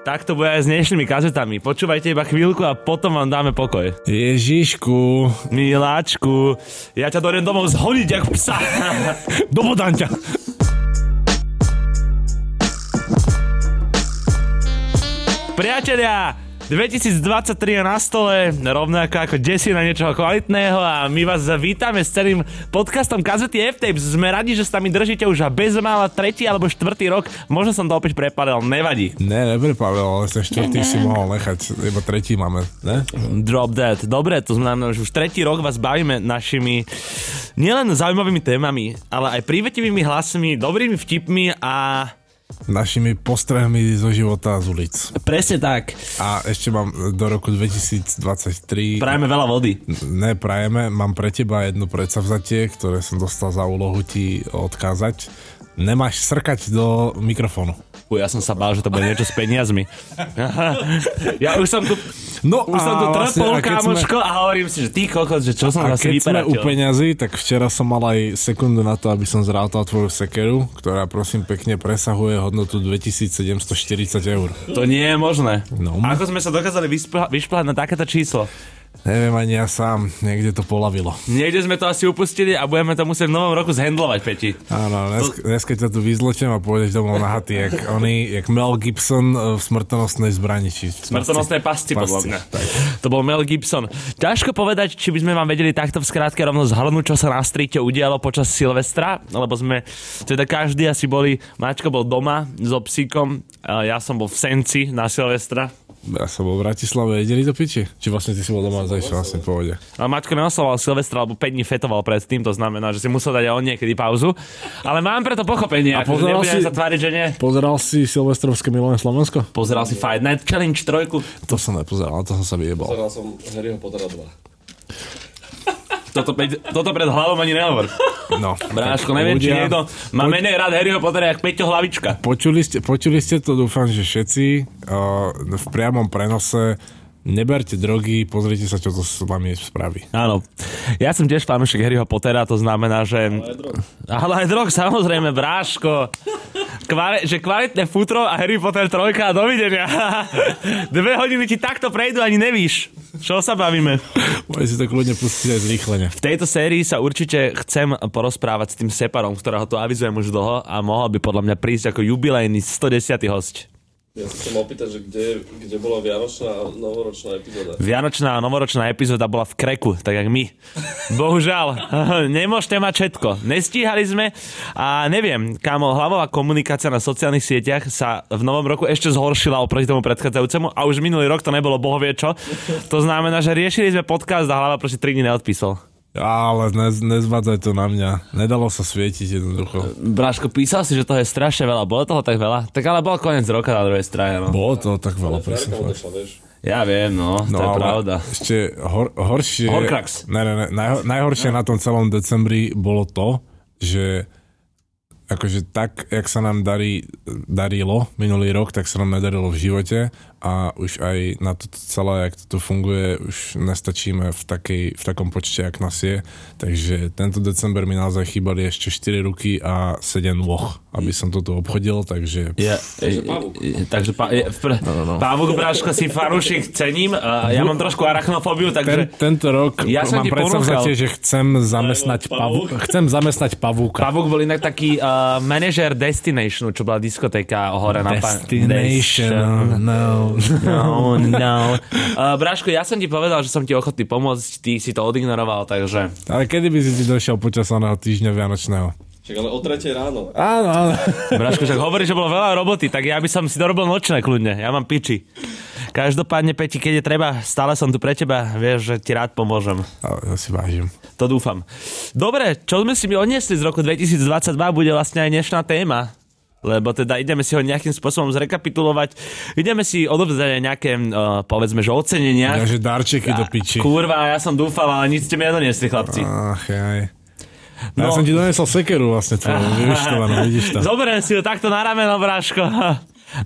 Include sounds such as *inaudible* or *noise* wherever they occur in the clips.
Tak to bude aj s dnešnými kazetami. Počúvajte iba chvíľku a potom vám dáme pokoj. Ježišku. Miláčku, ja ťa doriem domov zhoniť, jak psa. *laughs* Dobodám ťa. Priatelia, 2023 je na stole, rovnako ako desina niečoho kvalitného a my vás vítame s celým podcastom Kazety F-Tapes. Sme radi, že s nami držíte už bez mála tretí alebo štvrtý rok. Možno som to opäť prepalil, nevadí. Ne, neprepálil, ale ten štvrtý si mohol nechať, iba tretí máme, ne? Drop dead. Dobre, to znamená, že už tretí rok vás bavíme našimi nielen zaujímavými témami, ale aj prívetivými hlasmi, dobrými vtipmi a Našimi postrehmi zo života z ulic. presne tak. A ešte mám do roku 2023... Prajeme veľa vody. Ne, prajeme. Mám pre teba jedno predsavzatie, ktoré som dostal za úlohu ti odkázať. Nemáš srkať do mikrofónu. U, ja som sa bál, že to bude niečo s peniazmi. *laughs* ja už som tu, No už som tu vlastne, trpol, a keď sme- a hovorím si, že ty kokos, že čo som A zase keď sme u vyperatil. peňazí, tak včera som mal aj sekundu na to, aby som zrátal tvoju sekeru, ktorá prosím pekne presahuje hodnotu 2740 eur. To nie je možné. No. Ako sme sa dokázali vyspla- vyšplhať na takéto číslo? Neviem ani ja sám, niekde to polavilo. Niekde sme to asi upustili a budeme to musieť v novom roku zhendlovať, Peti. Áno, dnes, dneska ťa tu vyzlečem a pôjdeš domov na haty, jak, oni, jak Mel Gibson e, v smrtonosnej zbrani. Či, Smrtonosné pasci, podľa Pasci, mňa. To bol Mel Gibson. Ťažko povedať, či by sme vám vedeli takto v skrátke rovno zhrnúť, čo sa na strite udialo počas Silvestra, lebo sme teda každý asi boli, Mačko bol doma so psíkom, ja som bol v Senci na Silvestra. Ja som bol v Bratislave, ideli do piči? Či vlastne ty si bol doma a zašiel vlastne v pohode? A Mačko neoslavoval Silvestra, alebo 5 dní fetoval predtým, to znamená, že si musel dať aj on niekedy pauzu. Ale mám preto pochopenie, A pozeral si- sa tváriť, že nie. Pozeral si Silvestrovské milé Slovensko? Pozeral si Fight Night Challenge 3. To som nepozeral, to som sa vyjebal. Pozeral som Harryho Pottera 2. Toto, pe- toto pred hlavou ani nehovor. No, Bráško, neviem, či ľudia- niekto má menej rád Harryho Pottera, jak Peťo Hlavička. Počuli ste, počuli ste to, dúfam, že všetci uh, v priamom prenose neberte drogy, pozrite sa, čo to s vami spraví. Áno. Ja som tiež fanúšik Harryho Pottera, to znamená, že... Ale aj drog, samozrejme, bráško. Kvali- že kvalitné futro a Harry Potter trojka a dovidenia. *laughs* Dve hodiny ti takto prejdú, ani nevíš. Čo sa bavíme? Môžete si to kľudne pustiť aj zrýchlene. V tejto sérii sa určite chcem porozprávať s tým Separom, ktorého tu avizujem už dlho a mohol by podľa mňa prísť ako jubilejný 110. host. Ja sa chcem opýtať, že kde, kde bola Vianočná a novoročná epizóda. Vianočná a novoročná epizóda bola v kreku, tak jak my. Bohužiaľ, *laughs* nemôžete mať všetko. Nestíhali sme a neviem, kámo, hlavová komunikácia na sociálnych sieťach sa v novom roku ešte zhoršila oproti tomu predchádzajúcemu a už minulý rok to nebolo bohovie. To znamená, že riešili sme podcast a hlava proste 3 dní neodpísal. Ale nez, nezvádzaj to na mňa. Nedalo sa svietiť jednoducho. Bráško, písal si, že toho je strašne veľa. Bolo toho tak veľa? Tak ale bol koniec roka na druhej strane, no. Bolo to tak veľa, presne. Ja viem, no, to je pravda. ešte hor, horšie... Horcrux. Ne, ne, ne, najho, najhoršie na tom celom decembri bolo to, že akože tak, jak sa nám darí, darilo minulý rok, tak sa nám nedarilo v živote a už aj na to celé, jak to tu funguje, už nestačíme v, takej, v takom počte, jak nás je. Takže tento december mi naozaj chýbali ešte 4 ruky a 7 nôh, aby som to tu obchodil, takže... Ja, Takže pavúk. takže pa, je, pr, no, no. Pavúk, bráško, si fanúšik cením. A ja mám trošku arachnofóbiu, Ten, takže... tento rok Ja mám ti predsavzatie, ponúkal. že chcem zamestnať, pavu, chcem zamestnať pavúka. Pavúk bol inak taký uh, manažer Destinationu, čo bola diskotéka hore na pa- Destination, no. No, no. Uh, Bráško, ja som ti povedal, že som ti ochotný pomôcť, ty si to odignoroval, takže... Ale kedy by si ti došiel počas oného týždňa Vianočného? Však ale o 3 ráno. Áno, áno. Bráško, však hovorí, že bolo veľa roboty, tak ja by som si dorobil nočné kľudne, ja mám piči. Každopádne, Peti, keď je treba, stále som tu pre teba, vieš, že ti rád pomôžem. Ja si vážim. To dúfam. Dobre, čo sme si mi odniesli z roku 2022, bude vlastne aj dnešná téma. Lebo teda ideme si ho nejakým spôsobom zrekapitulovať. Ideme si odovzdať aj nejaké, uh, povedzme, že ocenenia. Ja, že darčeky do piči. Kurva, ja som dúfal, ale nič ste mi nedoniesli, chlapci. Ach, jaj. No. Ja som ti donesol sekeru vlastne *laughs* tvoju, vidíš to. Zoberiem si ju takto na rameno, bráško.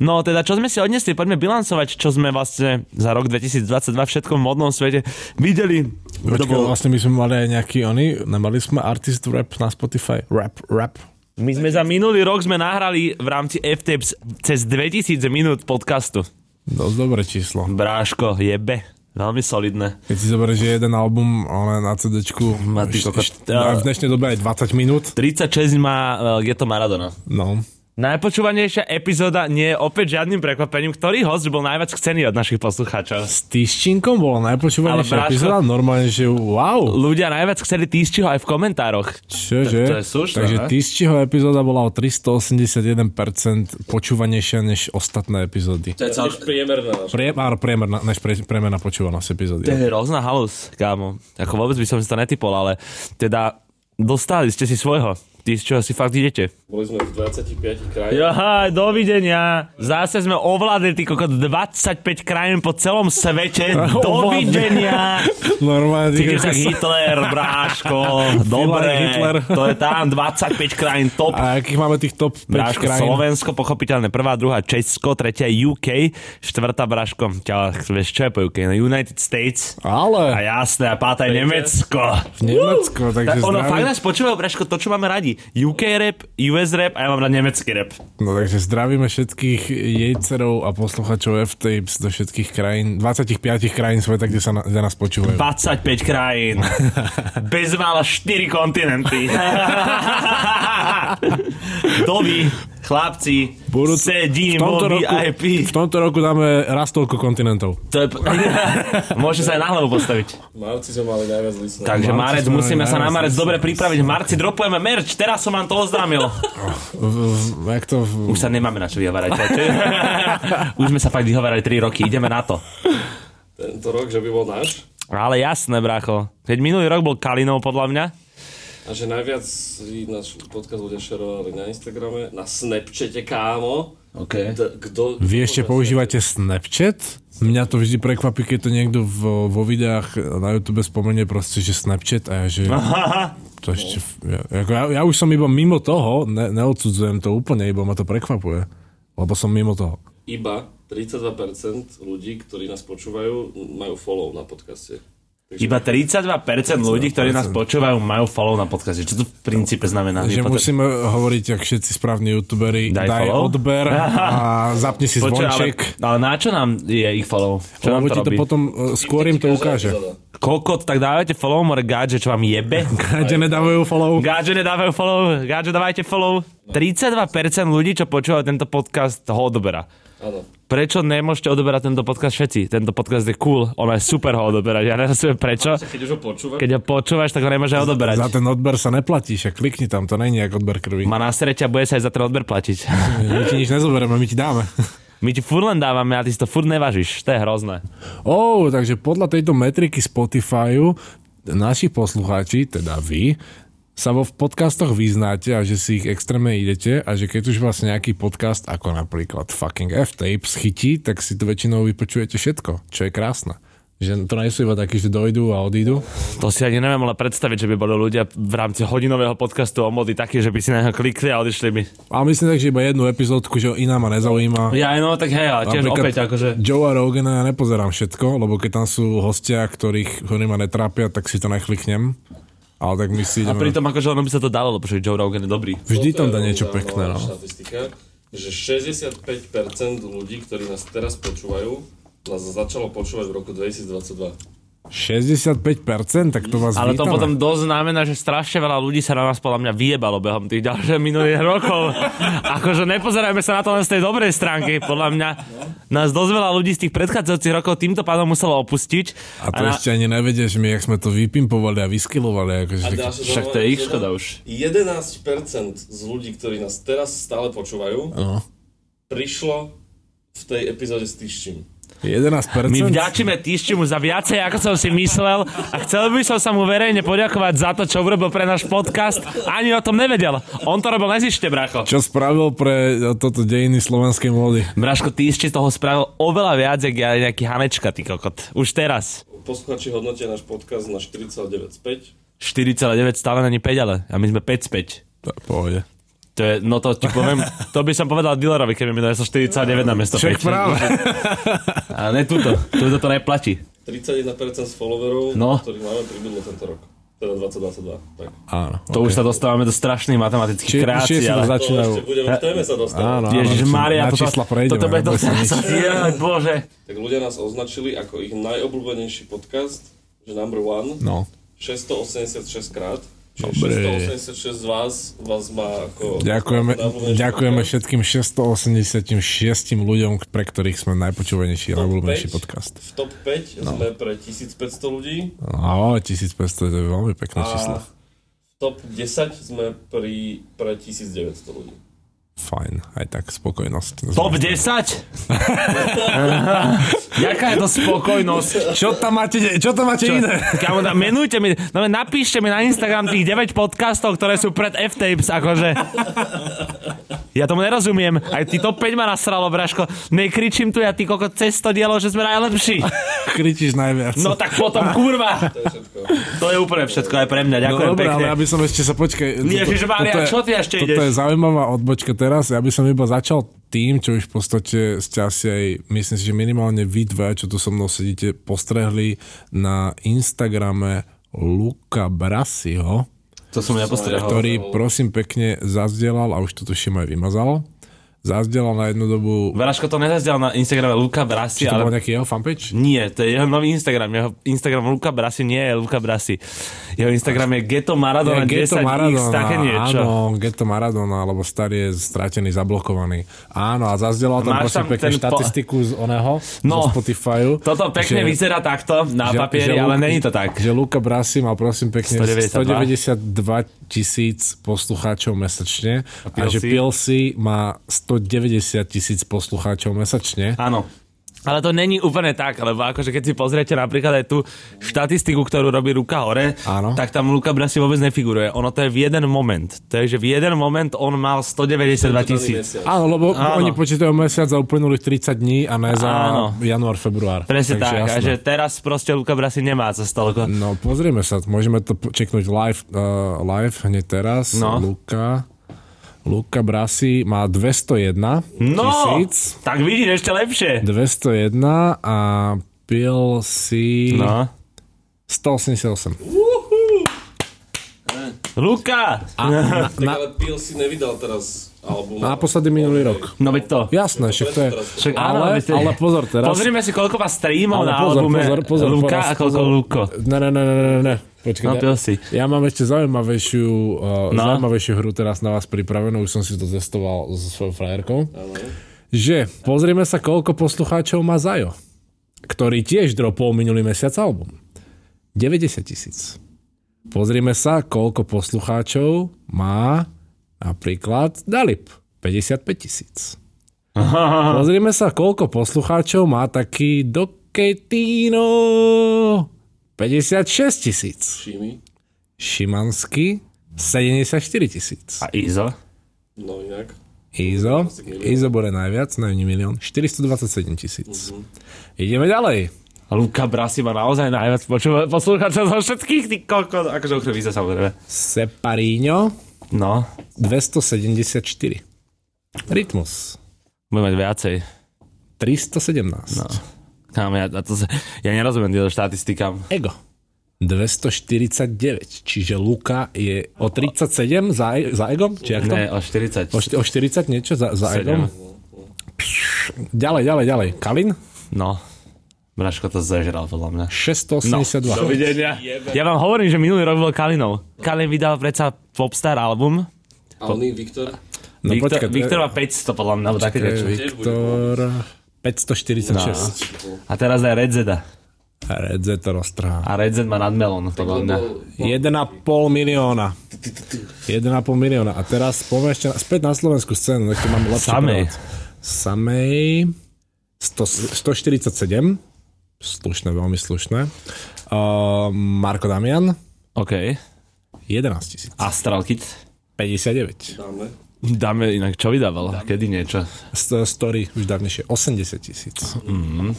No teda, čo sme si odnesli, poďme bilancovať, čo sme vlastne za rok 2022 všetkom v modnom svete videli. To Počkaj, bol- vlastne my sme mali aj nejaký oni, nemali sme artist rap na Spotify. Rap, rap. My sme za minulý rok sme nahrali v rámci FTEPS cez 2000 minút podcastu. Dosť dobré číslo. Bráško, jebe. Veľmi solidné. Keď si zoberieš, že jeden album ale na CD-čku Má š- v dnešnej dobe aj 20 minút. 36 má uh, Geto Maradona. No. Najpočúvanejšia epizóda nie je opäť žiadnym prekvapením. Ktorý host bol najviac chcený od našich poslucháčov? S Tyščinkom bola Ale najpočúvanejšia Bráško- epizóda. Normálne, že wow. Ľudia najviac chceli Týsčiho aj v komentároch. Čože? To- to je slušné, Takže ne? Tyščiho epizóda bola o 381% počúvanejšia než ostatné epizódy. To je, Než priemerná. Prie, áno, priemerná, než pre, priemerná počúvanosť epizódy. to je hrozná halus, kámo. Ako vôbec by som si to netypol, ale teda dostali ste si svojho. Ty z čoho si fakt idete? Boli sme v 25 krajinách. Jahaj, dovidenia. Zase sme ovládli ty kokot 25 krajín po celom svete. *laughs* Dovidenia. Normálne. Ty- sa jak Hitler, bráško. *laughs* Dobre, Hitler. to je tam 25 krajín top. A akých máme tých top 5 Bráško, krajín? Slovensko, pochopiteľne prvá, druhá Česko, tretia UK, štvrtá Bráško, ťa, vieš čo je po UK, no United States. A Ale jasné, a pátá je Nemecko. v Nemecko, takže Tak ono fakt zdravím, nás počúvajú, Braško, to, čo máme radi. UK rap, US rap a ja mám rád nemecký rap. no, takže zdravíme všetkých jejcerov a posluchačov F-Tapes do všetkých krajín, 25 krajín sveta, kde, sa na, kde nás počúvajú. 25 krajín. Bez mála 4 kontinenty. *laughs* Doby, chlapci, Budú- sedím v tomto, roku, VIP. v tomto roku dáme raz toľko kontinentov. To je... *laughs* Môže sa aj na hlavu postaviť. Marci sme mali najviac listenov. Takže Marci Marec, musíme sa na Marec dobre pripraviť. Marci dropujeme merch, teraz som vám to oznámil. Jak to, Už sa nemáme na čo vyhovárať. *laughs* Už sme sa fakt vyhovárali 3 roky, ideme na to. Tento rok, že by bol náš. Ale jasné, bracho. Keď minulý rok bol Kalinov, podľa mňa. A že najviac si náš podcast ľudia šerovali na Instagrame, na Snapchate, kámo. OK. D- kdo, vy ešte používate Snapchat? Mňa to vždy prekvapí, keď to niekto vo, vo videách na YouTube spomenie proste, že Snapchat a ja, že... *laughs* To ešte, ja, ako ja, ja už som iba mimo toho, ne, neodsudzujem to úplne, iba ma to prekvapuje. Lebo som mimo toho. Iba 32% ľudí, ktorí nás počúvajú, majú follow na podcaste. Iba 32% ľudí, ktorí nás počúvajú, majú follow na podcaste. Čo to v princípe znamená? Že musíme hovoriť, ak všetci správni youtuberi, Daj daj, follow. odber *laughs* a zapni si Počuj, ale, zvonček. ale na čo nám je ich follow? Čo nám Lebo to ti to robí? potom, e, skôr im to ukáže. Kokot, tak dávajte follow, more gádže, čo vám jebe. *laughs* Kde nedávajú follow. Gádže nedávajú follow, gádže dávajte follow. 32% ľudí, čo počúvajú tento podcast, ho odoberá. Áno. Prečo nemôžete odoberať tento podcast všetci? Tento podcast je cool, ono je super ho odoberať. Ja nerozumiem prečo. Keď už ho počúvaš, Keď ho počúvaš, tak ho nemôže Za odoberať. ten odber sa neplatí, však klikni tam, to není jak odber krvi. Má na a bude sa aj za ten odber platiť. My ti nič nezoberieme, my ti dáme. My ti furt len dávame a ty si to furt nevažíš. To je hrozné. Oh, takže podľa tejto metriky Spotifyu naši poslucháči, teda vy, sa vo podcastoch vyznáte a že si ich extrémne idete a že keď už vás nejaký podcast, ako napríklad fucking F-Tapes, chytí, tak si to väčšinou vypočujete všetko, čo je krásne. Že to nie sú iba takí, že dojdú a odídu. To si ani neviem ale predstaviť, že by boli ľudia v rámci hodinového podcastu o mody takí, že by si na neho klikli a odišli by. Ale myslím tak, že iba jednu epizódku, že iná ma nezaujíma. Ja no, tak hej, ale tiež opäť akože... Joe a Rogana ja nepozerám všetko, lebo keď tam sú hostia, ktorých, ktorí ma netrápia, tak si to nekliknem. Ale tak my si A ideme... pritom akože ono by sa to dalo, lebo že Joe Rogan je dobrý. Vždy tam dá niečo pekné, no. Štatistika, že 65% ľudí, ktorí nás teraz počúvajú, nás začalo počúvať v roku 2022. 65%, tak to vás Ale to vítame. potom dosť znamená, že strašne veľa ľudí sa na nás podľa mňa vyjebalo behom tých ďalších minulých rokov. akože nepozerajme sa na to len z tej dobrej stránky. Podľa mňa nás dosť veľa ľudí z tých predchádzajúcich rokov týmto pádom muselo opustiť. A to ešte ani nevedia, že my, jak sme to vypimpovali a vyskilovali. Akože, A tak... však to je ich škoda už. 11% z ľudí, ktorí nás teraz stále počúvajú, No. prišlo v tej epizóde s Tyščím. 11%? My vďačíme Týščimu za viacej, ako som si myslel a chcel by som sa mu verejne poďakovať za to, čo urobil pre náš podcast. Ani o tom nevedel. On to robil nezište, bracho. Čo spravil pre toto dejiny slovenskej módy? Braško, Týšči toho spravil oveľa viac, jak ja nejaký Hanečka, ty kokot. Už teraz. Posluchači hodnotia náš podcast na 4,95. 4,9 stále není 5, ale a my sme 5 späť. To je v pohode. To je, no to ti poviem, to by som povedal dealerovi, keby mi donesol 49 na miesto 5. Však práve. A ne túto, túto to neplatí. 31% z followerov, No. ktorých máme, pribudlo tento rok. To Teda 2022. Tak. Áno. To už sa dostávame do strašných matematických Či- kreácií, či sa to ale... To začínajú... ešte budeme v téme sa dostávať. Áno, áno. Ježiš Maria, na toto, čísla prejdeme, toto bude to... Jaj, bože. Tak ľudia nás označili ako ich najobľúbenejší podcast, že number one, No. 686 krát. Dobre. 686 z vás, vás má ako... Ďakujeme, ďakujeme všetkým 686 ľuďom, pre ktorých sme najpočúvanejší a 5. podcast. V top 5 sme pre 1500 ľudí. No, 1500 to je veľmi pekné číslo. A v top 10 sme pri, pre 1900 ľudí. Fajn, aj tak spokojnosť. Top 10? *laughs* Jaká je to spokojnosť? Čo tam máte, čo tam máte iné? Kámo, da- menujte mi, no napíšte mi na Instagram tých 9 podcastov, ktoré sú pred F-Tapes, akože. Ja tomu nerozumiem. Aj ty top 5 ma nasralo, Braško. Nekričím tu ja, ty koko cez to dielo, že sme najlepší. Kričíš najviac. No tak potom, kurva. To je všetko. To je úplne všetko aj pre mňa, No ďakujem dobré, pekne. ale ja by som ešte sa počkaj. Ježišmária, toto je- čo ty ešte Toto ideš? je zaujímavá odbočka teraz. Ja by som iba začal tým, čo už v podstate ste asi aj, myslím si, že minimálne vy dva, čo tu so mnou sedíte, postrehli na Instagrame Luka Brasiho, To som nepostrehol. ktorý prosím pekne zazdielal, a už to tuším aj vymazal, zazdielal na jednu dobu, Braško to nezazdiel na Instagrame Luka Brasi, či to bol ale... nejaký jeho fanpage? Nie, to je jeho nový Instagram. Jeho Instagram Luka Brasi nie je Luka Brasi. Jeho Instagram je Geto Maradona Je 10X, také niečo. áno, Geto Maradona, alebo starý je stratený, zablokovaný. Áno, a zazdielal tam prosím tam pekne ten po- štatistiku z oného, No, zo Spotifyu. Toto pekne že- vyzerá takto na papieri, ale Luka- není to tak. Že Luka Brasi mal prosím pekne 192. 192 tisíc poslucháčov mesačne a, Pilsi? že Pilsi má 190 tisíc poslucháčov mesačne. Áno. Ale to není úplne tak, lebo akože keď si pozriete napríklad aj tú štatistiku, ktorú robí Ruka hore, Áno. tak tam Luka Brasi vôbec nefiguruje. Ono to je v jeden moment. To je, že v jeden moment on mal 192 tisíc. Áno, lebo Áno. oni počítajú mesiac za uplynulých 30 dní a ne za Áno. január, február. Presne Takže tak. A jasné. že teraz proste Luka Brasi nemá za toľko. No pozrieme sa, môžeme to čeknúť live, uh, live hneď teraz. No. Luka, Luka Brasi má 201 No, tisíc. tak vidíš ešte lepšie. 201 a pil si No. 188. Luka! *laughs* Tak ale Pil si nevydal teraz album. Naposledy minulý rok. No veď to. Jasné, však to je... Však áno, Ale, ale pozor teraz. Pozrime si, koľko má streamov na pozor, albume pozor, pozor, Luka a koľko. Luko. Ne, ne, ne, ne, ne, ne. Počkaj, No, si. Ja mám ešte zaujímavejšiu, uh, No. zaujímavejšiu hru teraz na vás pripravenú, už som si to testoval so svojou frajerkou. Že pozrieme sa, koľko poslucháčov má Zajo, ktorý tiež dropol minulý mesiac album. 90 tisíc. Pozrieme sa, koľko poslucháčov má napríklad Dalip. 55 tisíc. *laughs* Pozrieme sa, koľko poslucháčov má taký Doketino. 56 tisíc. Šimi. Šimansky 74 tisíc. A Izo? No inak. Izo, Izo bude najviac, najmenej milión, 427 tisíc. Ideme ďalej. A Luka Brasi má naozaj najviac počúva- poslucháčov zo všetkých tých koľko, akože okrem Iza samozrejme. Separino No, 274. Rytmus budeme mať viacej. 317. No. Kámo, ja, to, sa- ja nerozumiem týmto štatistikám. Ego 249, čiže Luka je o 37 za, E- za Egom? Či jak to? Ne, o 40. O, o 40 niečo za, za Egom? Sedem. Ďalej, ďalej, ďalej. Kalin? No. Braško to zežral, podľa mňa. 682. Dovidenia. Ja vám hovorím, že minulý rok bol Kalinov. Kalin vydal predsa Popstar album. A oný Viktor? No Viktor, počkaj, to je- Viktor má 500, podľa mňa, niečo. Viktor 546. A teraz daj Red Zeda. A Red Z to roztrhá. A Red Z má nadmelon, podľa mňa. 1,5 milióna. 1,5 milióna. A teraz poďme ešte na, späť na slovenskú scénu, nech to máme lepšie Samej. Samej 100, 147. Slušné, veľmi slušné. Uh, Marko Damian OK. 11 tisíc. Astral Kid. 59. Dáme. Dáme inak, čo vydával? Kedy niečo? St- Story už dávnejšie 80 tisíc. Mm-hmm.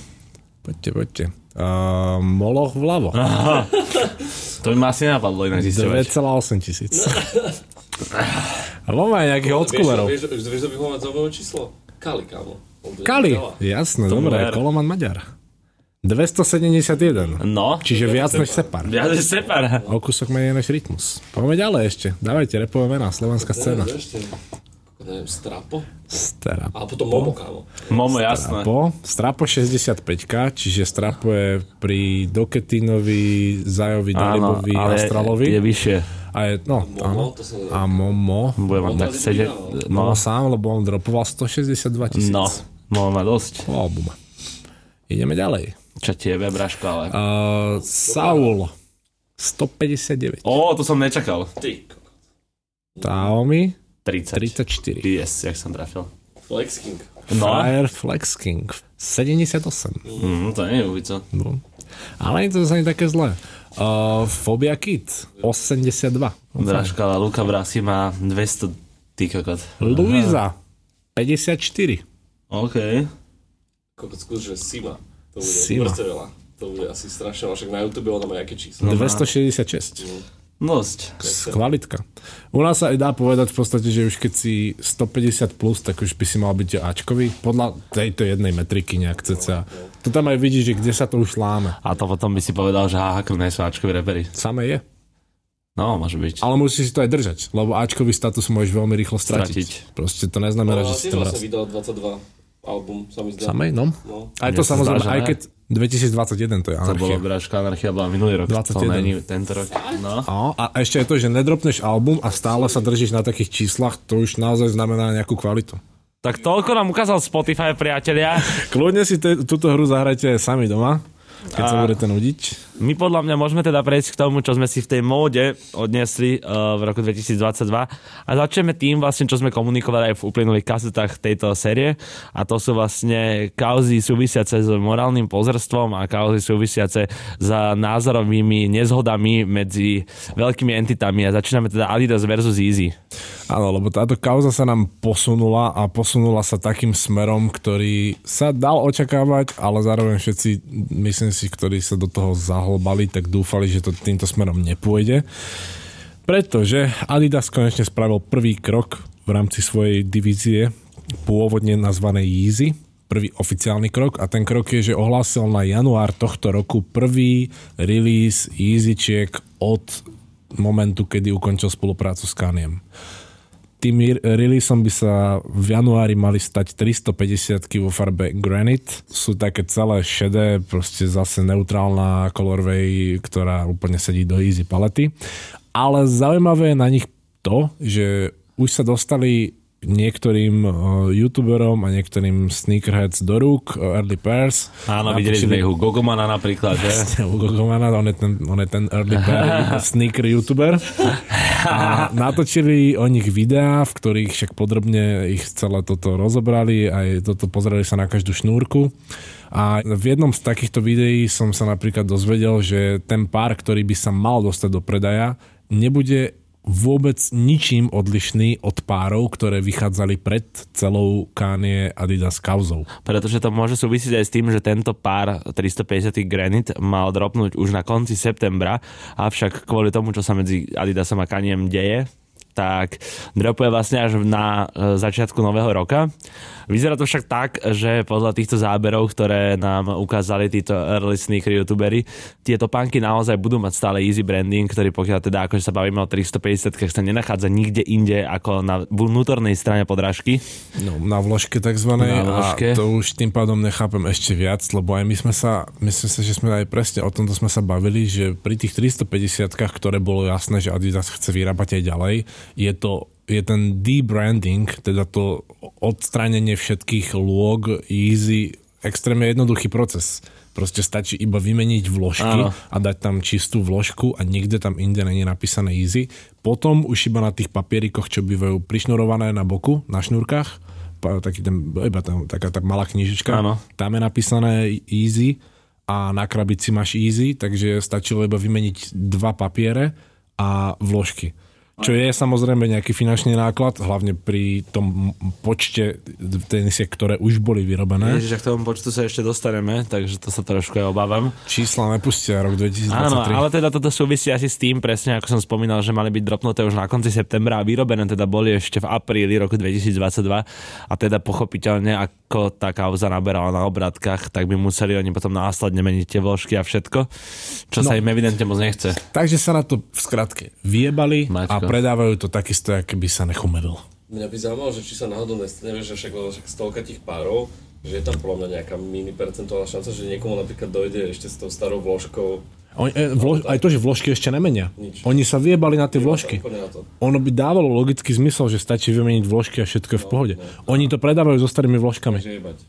Poďte, poďte. Uh, Moloch vľavo. To by ma asi nenapadlo inak zisťovať. 2,8 tisíc. A máme aj nejakých Vieš, oldschoolerov. vieš, vieš, vieš, vieš, vieš, zaujímavé číslo? Kali, kámo. On to Kali, nedala. jasné, To dobre, ver. Koloman Maďar. 271. No, Čiže viac než Separ. viac je separ. O kúsok menej než Rytmus. Poďme ďalej ešte. Dávajte repové mená, slovenská scéna. Neviem, Strapo? Strapo. A potom Momo, kámo. Momo, jasné. Strapo, Strapo 65 čiže Strapo je pri Doketinovi, Zajovi, Dalibovi, Astralovi. je vyššie. A je, no, Momo, áno. to sa... A Momo. Bude mať tak vydal. No. No, sám, lebo on dropoval 162 tisíc. no, Momo má dosť. Po albume. Ideme ďalej. Čo tiebe, Braško, ale... Uh, Saul. 159. Ó, to som nečakal. Ty, 30. 34. Yes, jak som trafil. Flex King. No, Fire Flex King 78. mm, to nie je ulica. No. Ale nie je to zase také zlé. Uh, Phobia Kid 82. Braško, ale Luka Brasi má 200 ty kokot. Luisa 54. OK. Kokot, skús, že Sima. To bude proste veľa. To bude asi strašne, ale však na YouTube ona má nejaké číslo. 266. Dosť. Kvalitka. U nás sa aj dá povedať v podstate, že už keď si 150 plus, tak už by si mal byť Ačkový. Podľa tejto jednej metriky nejak cca. To tam aj vidíš, že kde sa to už láme. A to potom by si povedal, že haha, nie sú Ačkoví repery. Samé je. No, môže byť. Ale musíš si to aj držať, lebo Ačkový status môžeš veľmi rýchlo stratiť. Stratiť. Proste to neznamená, Ale že si to vlastne raz. vydal 22 album, sa mi zdá. Samej, no. No. Aj to sa samozrejme, zdá, že aj keď 2021 to je To bolo anarchia. Braška, anarchia bola minulý rok. 21. To není tento rok. No. No, a ešte je to, že nedropneš album a stále sa držíš na takých číslach, to už naozaj znamená nejakú kvalitu. Tak toľko nám ukázal Spotify, priatelia. Kľudne si te, túto hru zahrajte aj sami doma, keď sa A- budete nudiť. My podľa mňa môžeme teda prejsť k tomu, čo sme si v tej móde odniesli uh, v roku 2022 a začneme tým vlastne, čo sme komunikovali aj v uplynulých kasetách tejto série a to sú vlastne kauzy súvisiace s morálnym pozrstvom a kauzy súvisiace s názorovými nezhodami medzi veľkými entitami a začíname teda Adidas versus Easy. Áno, lebo táto kauza sa nám posunula a posunula sa takým smerom, ktorý sa dal očakávať, ale zároveň všetci, myslím si, ktorí sa do toho zahlbali, tak dúfali, že to týmto smerom nepôjde. Pretože Adidas konečne spravil prvý krok v rámci svojej divízie, pôvodne nazvanej Yeezy, prvý oficiálny krok a ten krok je, že ohlásil na január tohto roku prvý release Yeezyčiek od momentu, kedy ukončil spoluprácu s Kaniem. Tým releaseom by sa v januári mali stať 350 vo farbe Granite. Sú také celé šedé, proste zase neutrálna colorway, ktorá úplne sedí do easy palety. Ale zaujímavé je na nich to, že už sa dostali niektorým uh, youtuberom a niektorým sneakerheads do rúk, uh, early pairs. Áno, videli sme ich u Gogomana napríklad, že? Hugo Gomana, on je ten, on je ten early pair *laughs* sneaker youtuber. A natočili o nich videá, v ktorých však podrobne ich celé toto rozobrali, aj toto pozreli sa na každú šnúrku. A v jednom z takýchto videí som sa napríklad dozvedel, že ten pár, ktorý by sa mal dostať do predaja, nebude vôbec ničím odlišný od párov, ktoré vychádzali pred celou Kanye Adidas kauzou. Pretože to môže súvisieť aj s tým, že tento pár 350 Granite mal dropnúť už na konci septembra, avšak kvôli tomu, čo sa medzi Adidasom a Kaniem deje, tak dropuje vlastne až na e, začiatku nového roka. Vyzerá to však tak, že podľa týchto záberov, ktoré nám ukázali títo early sneaker youtuberi, tieto panky naozaj budú mať stále easy branding, ktorý pokiaľ teda akože sa bavíme o 350 sa nenachádza nikde inde ako na vnútornej strane podrážky. No, na vložke takzvanej Na vložke. a to už tým pádom nechápem ešte viac, lebo aj my sme sa, myslím sa, že sme aj presne o tomto sme sa bavili, že pri tých 350 ktoré bolo jasné, že Adidas chce vyrábať aj ďalej, je to je ten debranding, teda to odstránenie všetkých lôg, easy, extrémne jednoduchý proces. Proste stačí iba vymeniť vložky Áno. a dať tam čistú vložku a nikde tam inde není napísané easy. Potom už iba na tých papierikoch, čo bývajú prišnurované na boku, na šnúrkach, taký ten, iba tam, taká tak malá knižička, Áno. tam je napísané easy a na krabici máš easy, takže stačilo iba vymeniť dva papiere a vložky. Čo je samozrejme nejaký finančný náklad, hlavne pri tom počte tenisiek, ktoré už boli vyrobené. Ježiš, k tomu počtu sa ešte dostaneme, takže to sa trošku aj obávam. Čísla nepustia rok 2023. Áno, ale teda toto súvisí asi s tým, presne ako som spomínal, že mali byť dropnuté už na konci septembra a vyrobené teda boli ešte v apríli roku 2022 a teda pochopiteľne, ako tá kauza naberala na obratkách, tak by museli oni potom následne meniť tie vložky a všetko, čo no. sa im evidentne moc nechce. Takže sa na to v skratke vyjebali Mačko. a predávajú to takisto, ako by sa nechumelil. Mňa by zaujímalo, že či sa náhodou nestane, že však, však stolka tých párov, že je tam podľa mňa nejaká mini percentuálna šanca, že niekomu napríklad dojde ešte s tou starou vložkou on, e, vlo, aj to, že vložky ešte nemenia. Nič. Oni sa vyjebali na tie vložky. Ono by dávalo logický zmysel, že stačí vymeniť vložky a všetko je v no, pohode. No, no. Oni to predávajú so starými vložkami.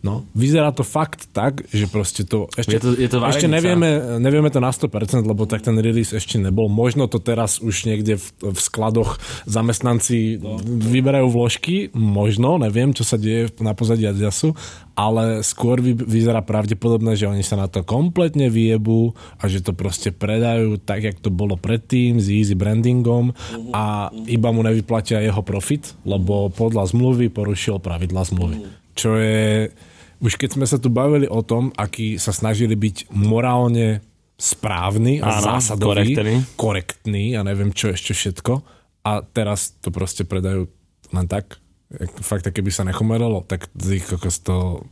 No, vyzerá to fakt tak, že proste to... Ešte, je to, je to ešte nevieme, nevieme to na 100%, lebo tak ten release ešte nebol. Možno to teraz už niekde v, v skladoch zamestnanci no. vyberajú vložky. Možno, neviem, čo sa deje na pozadí Adidasu, ale skôr vy, vyzerá pravdepodobné, že oni sa na to kompletne vyjebú a že to proste predajú tak, jak to bolo predtým s easy brandingom a iba mu nevyplatia jeho profit, lebo podľa zmluvy porušil pravidla zmluvy. Čo je... Už keď sme sa tu bavili o tom, aký sa snažili byť morálne správny a Áno, zásadový, korektný. korektný a neviem čo ešte všetko a teraz to proste predajú len tak, fakt, keby sa nechomeralo, tak to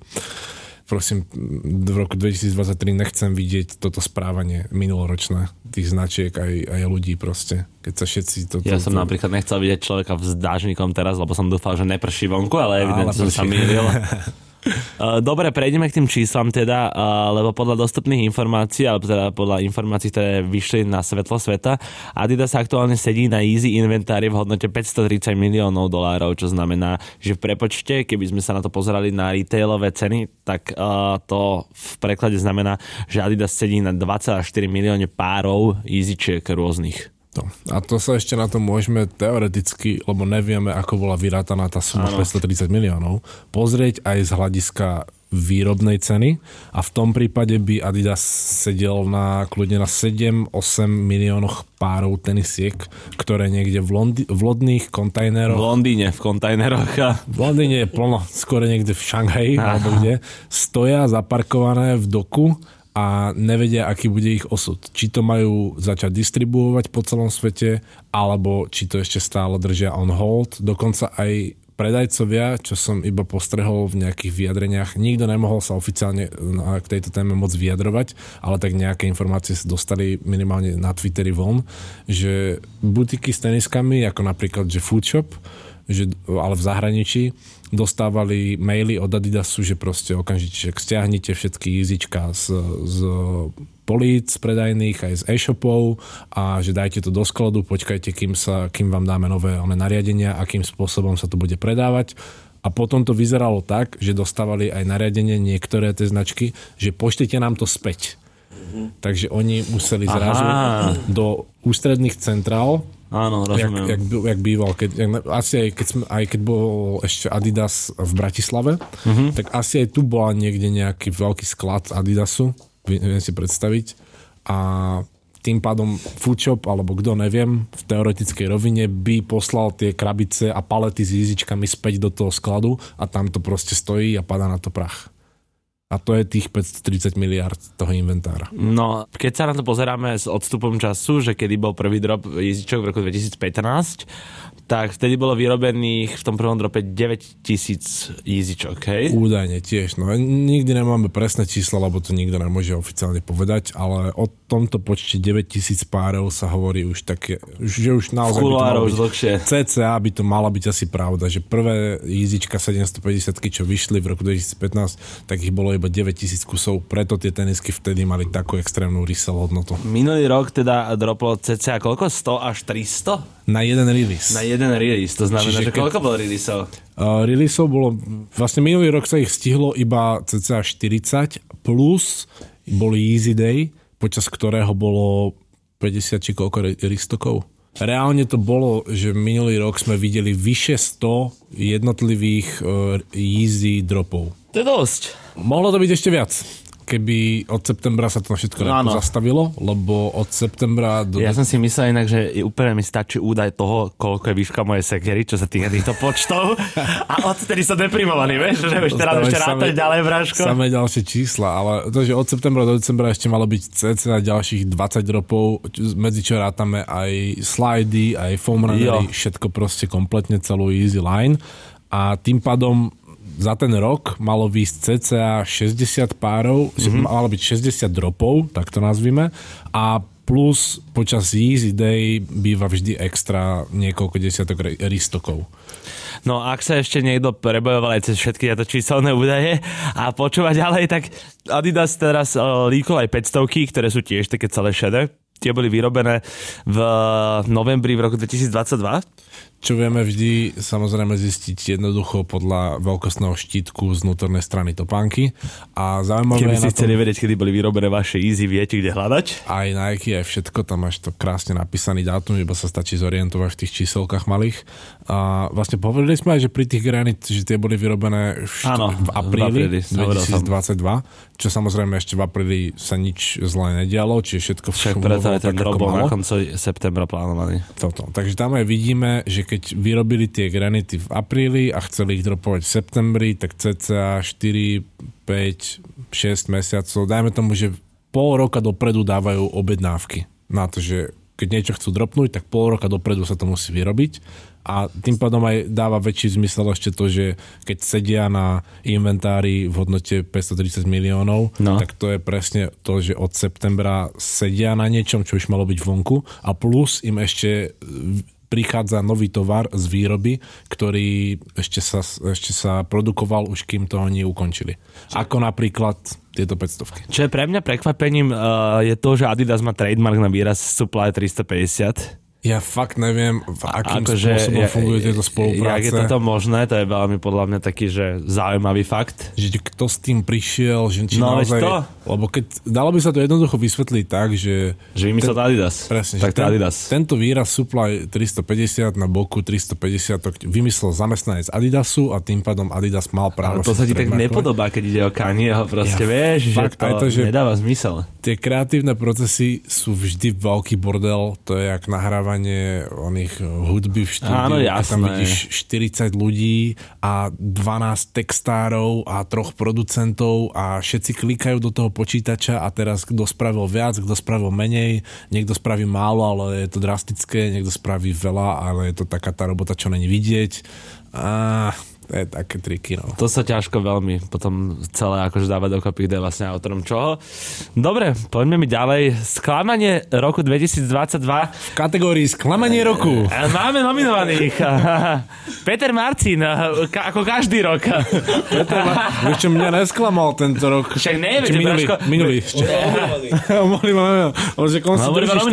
prosím, v roku 2023 nechcem vidieť toto správanie minuloročné tých značiek aj, aj ľudí proste. Keď sa všetci to... Ja som napríklad nechcel vidieť človeka s dážnikom teraz, lebo som dúfal, že neprší vonku, ale evidentne som sa mýlil. *laughs* Dobre, prejdeme k tým číslam teda, lebo podľa dostupných informácií, alebo teda podľa informácií, ktoré vyšli na svetlo sveta, Adidas aktuálne sedí na easy inventári v hodnote 530 miliónov dolárov, čo znamená, že v prepočte, keby sme sa na to pozerali na retailové ceny, tak to v preklade znamená, že Adidas sedí na 2,4 milióne párov easyčiek rôznych. To. A to sa ešte na to môžeme teoreticky, lebo nevieme, ako bola vyrátaná tá suma 530 miliónov, pozrieť aj z hľadiska výrobnej ceny a v tom prípade by Adidas sedel na kľudne na 7-8 miliónoch párov tenisiek, ktoré niekde v, Londi- v lodných kontajneroch... V Londýne v kontajneroch. A... V Londýne je plno, skôr niekde v Šanghaji alebo kde, stoja zaparkované v doku a nevedia, aký bude ich osud. Či to majú začať distribuovať po celom svete, alebo či to ešte stále držia on hold. Dokonca aj predajcovia, čo som iba postrehol v nejakých vyjadreniach, nikto nemohol sa oficiálne k tejto téme moc vyjadrovať, ale tak nejaké informácie sa dostali minimálne na Twitteri von, že butiky s teniskami, ako napríklad že Foodshop, že, ale v zahraničí, dostávali maily od Adidasu, že proste okamžite stiahnite všetky jízička z, z políc predajných aj z e-shopov a že dajte to do skladu, počkajte, kým, sa, kým vám dáme nové one nariadenia, akým spôsobom sa to bude predávať. A potom to vyzeralo tak, že dostávali aj nariadenie niektoré tie značky, že pošlite nám to späť. Mm-hmm. Takže oni museli zrazu Aha. do ústredných centrál Áno, rozumiem. Jak, jak, jak býval, keď, jak, asi aj keď, sme, aj keď bol ešte Adidas v Bratislave, uh-huh. tak asi aj tu bola niekde nejaký veľký sklad Adidasu, viem si predstaviť. A tým pádom Foodshop, alebo kto neviem, v teoretickej rovine by poslal tie krabice a palety s jízičkami späť do toho skladu a tam to proste stojí a padá na to prach. A to je tých 530 miliard toho inventára. No, keď sa na to pozeráme s odstupom času, že kedy bol prvý drop jezdičok v roku 2015, tak vtedy bolo vyrobených v tom prvom drope 9000 jízičok, hej? Údajne tiež, no nikdy nemáme presné čísla, lebo to nikto nemôže oficiálne povedať, ale o tomto počte 9000 párov sa hovorí už také, že už naozaj by to malo byť, dlhšie. CCA by to mala byť asi pravda, že prvé jízička 750 čo vyšli v roku 2015, tak ich bolo iba 9000 kusov, preto tie tenisky vtedy mali takú extrémnu resell hodnotu. Minulý rok teda droplo CCA koľko? 100 až 300? Na jeden release. Na jeden release, to znamená, Čiže že koľko bolo releaseov? Uh, releaseov bolo, vlastne minulý rok sa ich stihlo iba cca 40, plus boli Easy Day, počas ktorého bolo 50 či koľko ristokov. Reálne to bolo, že minulý rok sme videli vyše 100 jednotlivých uh, easy dropov. To je dosť. Mohlo to byť ešte viac keby od septembra sa to všetko No zastavilo, lebo od septembra do... Ja som si myslel inak, že úplne mi stačí údaj toho, koľko je výška mojej sekery, čo sa týka týchto počtov. *laughs* A odtedy som deprimovaný, vieš, že už teraz ešte rátať ďalej, Braško. Samé ďalšie čísla, ale to, že od septembra do decembra ešte malo byť cca ďalších 20 dropov, čo- medzi čo rátame aj slidy, aj foam runnery, všetko proste kompletne celú easy line. A tým pádom za ten rok malo výjsť cca 60 párov, Mhm. mm-hmm. malo byť 60 dropov, tak to nazvime, a plus počas Easy Day býva vždy extra niekoľko desiatok ristokov. No ak sa ešte niekto prebojoval aj cez všetky tieto číselné údaje a počúva ďalej, tak Adidas teraz uh, líkol aj 500, ktoré sú tiež také celé šedé. Tie boli vyrobené v novembri v roku 2022. Čo vieme vždy samozrejme zistiť jednoducho podľa veľkostného štítku z vnútornej strany topánky. A zaujímavé Keby je ste tom, chceli vedieť, kedy boli vyrobené vaše Easy, viete, kde hľadať? aj Nike, aj všetko, tam máš to krásne napísaný dátum, iba sa stačí zorientovať v tých číselkách malých. A vlastne povedali sme aj, že pri tých granit, že tie boli vyrobené v, Áno, v apríli, v apríli, hovoril som. 2022, čo samozrejme ešte v apríli sa nič zle nedialo, čiže všetko fungovalo preto aj ten bol na konci septembra plánovaný. Toto. Takže tam aj vidíme, že keď vyrobili tie granity v apríli a chceli ich dropovať v septembri, tak cca 4, 5, 6 mesiacov, dajme tomu, že pol roka dopredu dávajú objednávky na to, že keď niečo chcú dropnúť, tak pol roka dopredu sa to musí vyrobiť a tým pádom aj dáva väčší zmysel ešte to, že keď sedia na inventári v hodnote 530 miliónov, No. tak to je presne to, že od septembra sedia na niečom, čo už malo byť vonku a plus im ešte prichádza nový tovar z výroby, ktorý ešte sa, ešte sa produkoval už kým to oni ukončili. Ako napríklad tieto 500. Čo je pre mňa prekvapením, uh, je to, že Adidas má trademark na výraz Supply 350. Ja fakt neviem, v akým Akože, spôsobom ja- fungujú tieto Jak spolupráce. je toto možné, to je veľmi podľa mňa taký, že zaujímavý fakt. že kto s tým prišiel, že či No, naozaj... to. Lebo keď, dalo by sa to jednoducho vysvetliť tak, že... Že vymyslel Adidas. Presne, tak že ten, Adidas. tento výraz Supply 350 na boku 350 to vymyslel zamestnanec Adidasu a tým pádom Adidas mal Ale právo to sa ti tak nepodobá, keď ide o Kanyeho, proste Ja, vieš, že fakt, to, aj to, že- nedáva zmysel. Tie kreatívne procesy sú vždy veľký bordel, to je jak nahrávanie oných hudby v štúdiu, Áno, keď tam jasné. vidíš 40 ľudí a 12 textárov a troch producentov a všetci klikajú do toho počítača a teraz kto spravil viac, kto spravil menej, niekto spraví málo, ale je to drastické, niekto spraví veľa, ale je to taká tá robota, čo není vidieť. A je také triky, no. To sa ťažko veľmi potom celé akože dávať dokopy, kde je vlastne autorom čoho. Dobre, poďme mi ďalej. Sklamanie roku 2022. V kategórii sklamanie roku. Máme nominovaných. *laughs* Peter Marcin, ka- ako každý rok. Peter ma, vieš čo, mňa nesklamal tento rok. Však neviem, minulý, Braško- minulý ešte. *laughs* On si drží lebo-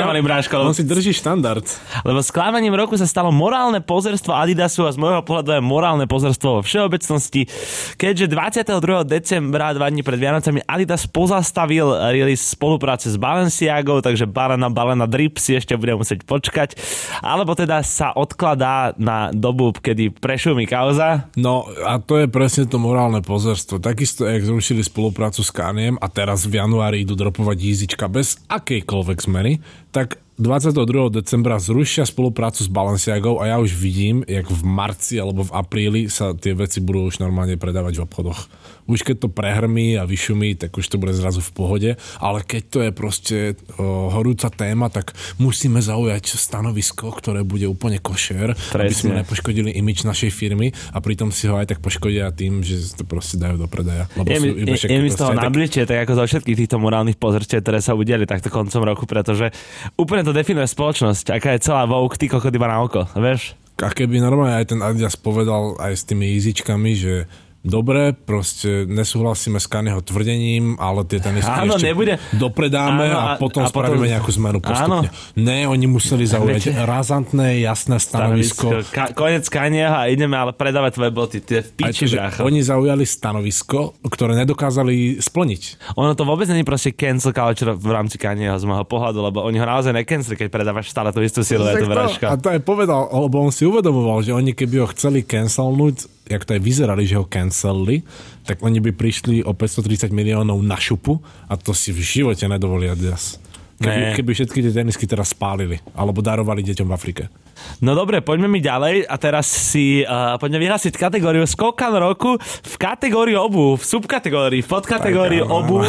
on si drží štandard. Lebo sklamaním roku sa stalo morálne pozerstvo Adidasu a z môjho pohľadu aj morálne pozerstvo vo všeobecnosti, keďže 22. decembra, dva dní pred Vianocami, Adidas pozastavil release spolupráce s Balenciagou, takže balena, balena drip si ešte bude musieť počkať, alebo teda sa odkladá na dobu, kedy prešumí kauza. No a to je presne to morálne pozorstvo. Takisto, jak zrušili spoluprácu s Kaniem a teraz v januári idú dropovať jízička bez akejkoľvek zmeny, tak 22. decembra zrušia spoluprácu s Balenciagou a ja už vidím, jak v marci alebo v apríli sa tie veci budú už normálne predávať v obchodoch. Už keď to prehrmí a vyšumí, tak už to bude zrazu v pohode, ale keď to je proste o, horúca téma, tak musíme zaujať stanovisko, ktoré bude úplne košer, aby sme Presne. nepoškodili imič našej firmy a pritom si ho aj tak poškodia tým, že to proste dajú do predaja. Lebo Je mi, sú iba je, však je mi z toho tak- nabličie, tak ako zo všetkých týchto morálnych pozrstiev, ktoré sa udiali takto koncom roku, pretože úplne to definuje spoločnosť, aká je celá Vogue, ty kokot na oko, vieš? A keby normálne aj ten Adidas povedal aj s tými easíčkami, že dobre, proste nesúhlasíme s Kanyho tvrdením, ale tie tenisky Áno, ešte nebude- dopredáme Áno, a, a- potom a potom- spravíme nejakú zmenu postupne. Áno. Ne, oni museli zaujať razantné, jasné stanovisko. Ka- konec Kanyeho a ideme ale predávať tvoje boty, ty je v piči, to, že brácho. oni zaujali stanovisko, ktoré nedokázali splniť. Ono to vôbec není proste cancel culture v rámci Kanyeho z môjho pohľadu, lebo oni ho naozaj necanceli, keď predávaš stále tú istú siluetu. A to aj povedal, lebo on si uvedomoval, že oni keby ho chceli cancelnúť, jak to aj vyzerali, že ho cancelli, tak oni by prišli o 530 miliónov na šupu a to si v živote nedovolí Adidas. Keby, Ne. keby všetky tie tenisky teraz spálili alebo darovali deťom v Afrike. No dobre, poďme mi ďalej a teraz si uh, poďme vyhlásiť kategóriu skokan roku v kategórii obu, v subkategórii, v podkategórii obu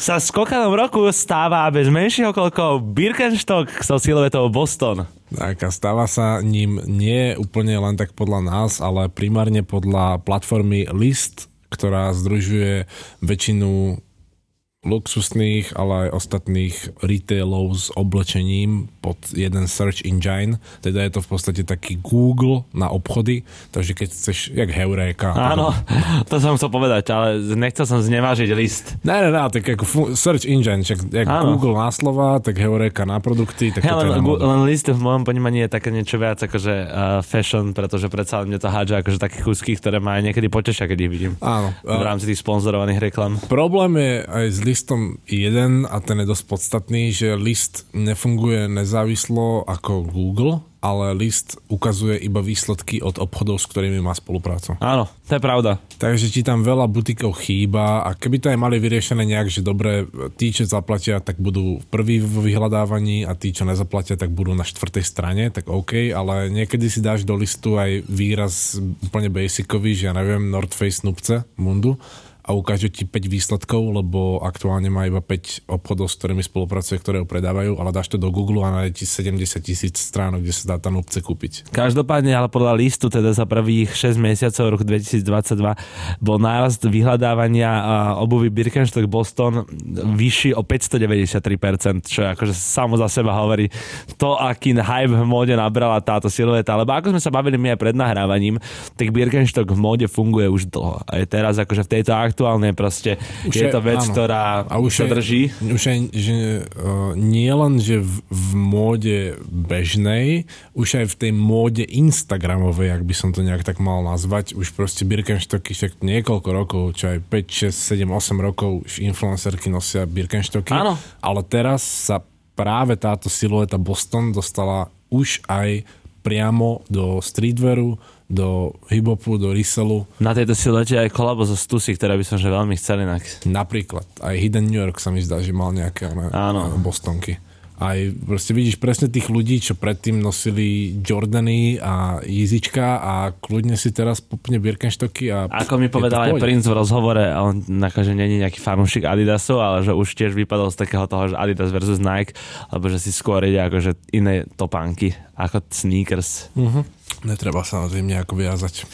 sa skokanom roku stáva bez menších okolkov Birkenstock so siluetou Boston. Tak a stáva sa ním nie úplne len tak podľa nás, ale primárne podľa platformy List, ktorá združuje väčšinu luxusných, ale aj ostatných retailov s oblečením pod jeden search engine. Teda je to v podstate taký Google na obchody, takže keď chceš, jak Heureka. Áno, *laughs* to som chcel povedať, ale nechcel som znevážiť list. Ne, ne, ne, tak ako fu- search engine, čak, jak Áno. Google na slova, tak Heureka na produkty, tak je len, gu- len list v mojom ponímaní je také niečo viac akože uh, fashion, pretože predsa mne to hádže akože také kúsky, ktoré ma aj niekedy potešia, keď ich vidím. Áno. V rámci tých sponzorovaných reklam. Problém je aj s listom jeden a ten je dosť podstatný, že list nefunguje nezávislo ako Google, ale list ukazuje iba výsledky od obchodov, s ktorými má spoluprácu. Áno, to je pravda. Takže ti tam veľa butikov chýba a keby to aj mali vyriešené nejak, že dobre, tí, čo zaplatia, tak budú prví v vyhľadávaní a tí, čo nezaplatia, tak budú na štvrtej strane, tak OK, ale niekedy si dáš do listu aj výraz úplne basicový, že ja neviem, North Face Nupce, Mundu a ukáže ti 5 výsledkov, lebo aktuálne má iba 5 obchodov, s ktorými spolupracuje, ktoré ho predávajú, ale dáš to do Google a nájde ti 70 tisíc stránok, kde sa dá tá nupce kúpiť. Každopádne, ale podľa listu, teda za prvých 6 mesiacov roku 2022 bol nárast vyhľadávania obuvy Birkenstock Boston vyšší o 593%, čo je akože samo za seba hovorí to, aký hype v móde nabrala táto silueta. Lebo ako sme sa bavili my aj pred nahrávaním, tak Birkenstock v móde funguje už dlho. A je teraz akože v tejto aktuálnej proste Už je je- to vec, áno. ktorá A už sa drží. Už aj, že uh, nie len, že v, v móde bežnej, už aj v tej móde Instagramovej, ak by som to nejak tak mal nazvať, už proste Birkenstocky však niekoľko rokov, čo aj 5, 6, 7, 8 rokov už influencerky nosia Birkenstocky. Áno. Ale teraz sa práve táto silueta Boston dostala už aj priamo do streetwearu, do hiphopu, do resellu. Na tejto silete aj kolabo zo Stussy, ktoré by som že veľmi chcel inak. Napríklad. Aj Hidden New York sa mi zdá, že mal nejaké ne, Áno. bostonky. Aj proste vidíš presne tých ľudí, čo predtým nosili Jordany a Yeezyčka a kľudne si teraz popne Birkenstocky a... Ako mi povedal aj princ v rozhovore, a on akože není nejaký fanúšik Adidasu, ale že už tiež vypadol z takého toho, že Adidas versus Nike, alebo že si skôr ide akože iné topánky, ako sneakers. Netreba sa na tým nejako viazať.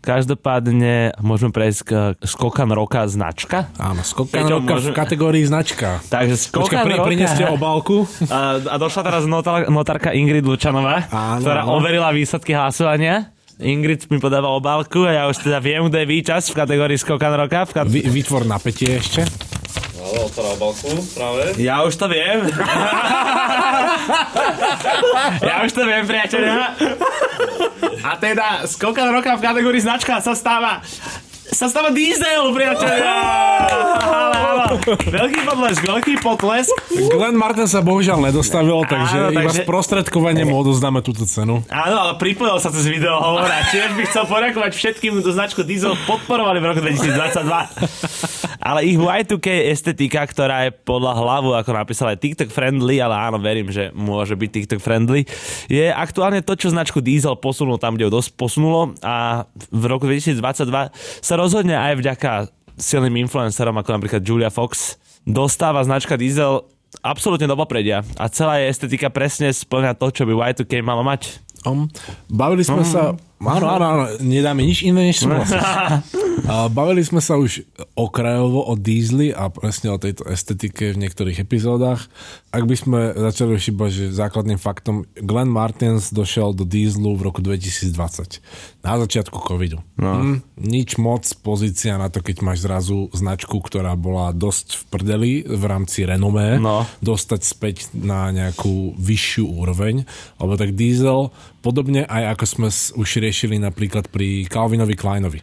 Každopádne môžeme prejsť k skokan roka značka. Áno, skokan Peťo, roka môžem- v kategórii značka. Takže skokan pri, roka. prineste obálku. A, a došla teraz notár, notárka Ingrid Lučanová, Áno, ktorá áno. overila výsledky hlasovania. Ingrid mi podáva obálku a ja už teda viem, kto je víťaz v kategórii skokan roka. V kat- Vy, vytvor napätie ešte. Áno, otvára obalku práve. Ja už to viem. *laughs* ja už to viem, priateľia. A teda skokan roka v kategórii značka sa stáva sa stáva diesel, priateľia. Veľký potlesk, veľký potlesk. Glenn Martin sa bohužiaľ nedostavil, takže Áno, iba takže- sprostredkovaním mu odozdáme túto cenu. Áno, ale pripojil sa cez video hovor a tiež by chcel poďakovať všetkým, kto značku Diesel podporovali v roku *laughs* 2022. Ale ich Y2K estetika, ktorá je podľa hlavu, ako napísal aj TikTok friendly, ale áno, verím, že môže byť TikTok friendly, je aktuálne to, čo značku Diesel posunul tam, kde ho dosť posunulo a v roku 2022 sa rozhodne aj vďaka silným influencerom, ako napríklad Julia Fox, dostáva značka Diesel absolútne do popredia a celá jej estetika presne splňa to, čo by Y2K malo mať. Um, bavili sme sa... Áno, áno, áno, nedáme nič iné, než. *laughs* A bavili sme sa už okrajovo o dízli a presne o tejto estetike v niektorých epizódach. Ak by sme začali už iba, že základným faktom, Glenn Martins došiel do dízlu v roku 2020. Na začiatku covidu. No. Hm, nič moc pozícia na to, keď máš zrazu značku, ktorá bola dosť v prdeli v rámci renomé, No. dostať späť na nejakú vyššiu úroveň, lebo tak Diesel, podobne aj ako sme už riešili napríklad pri Calvinovi Kleinovi.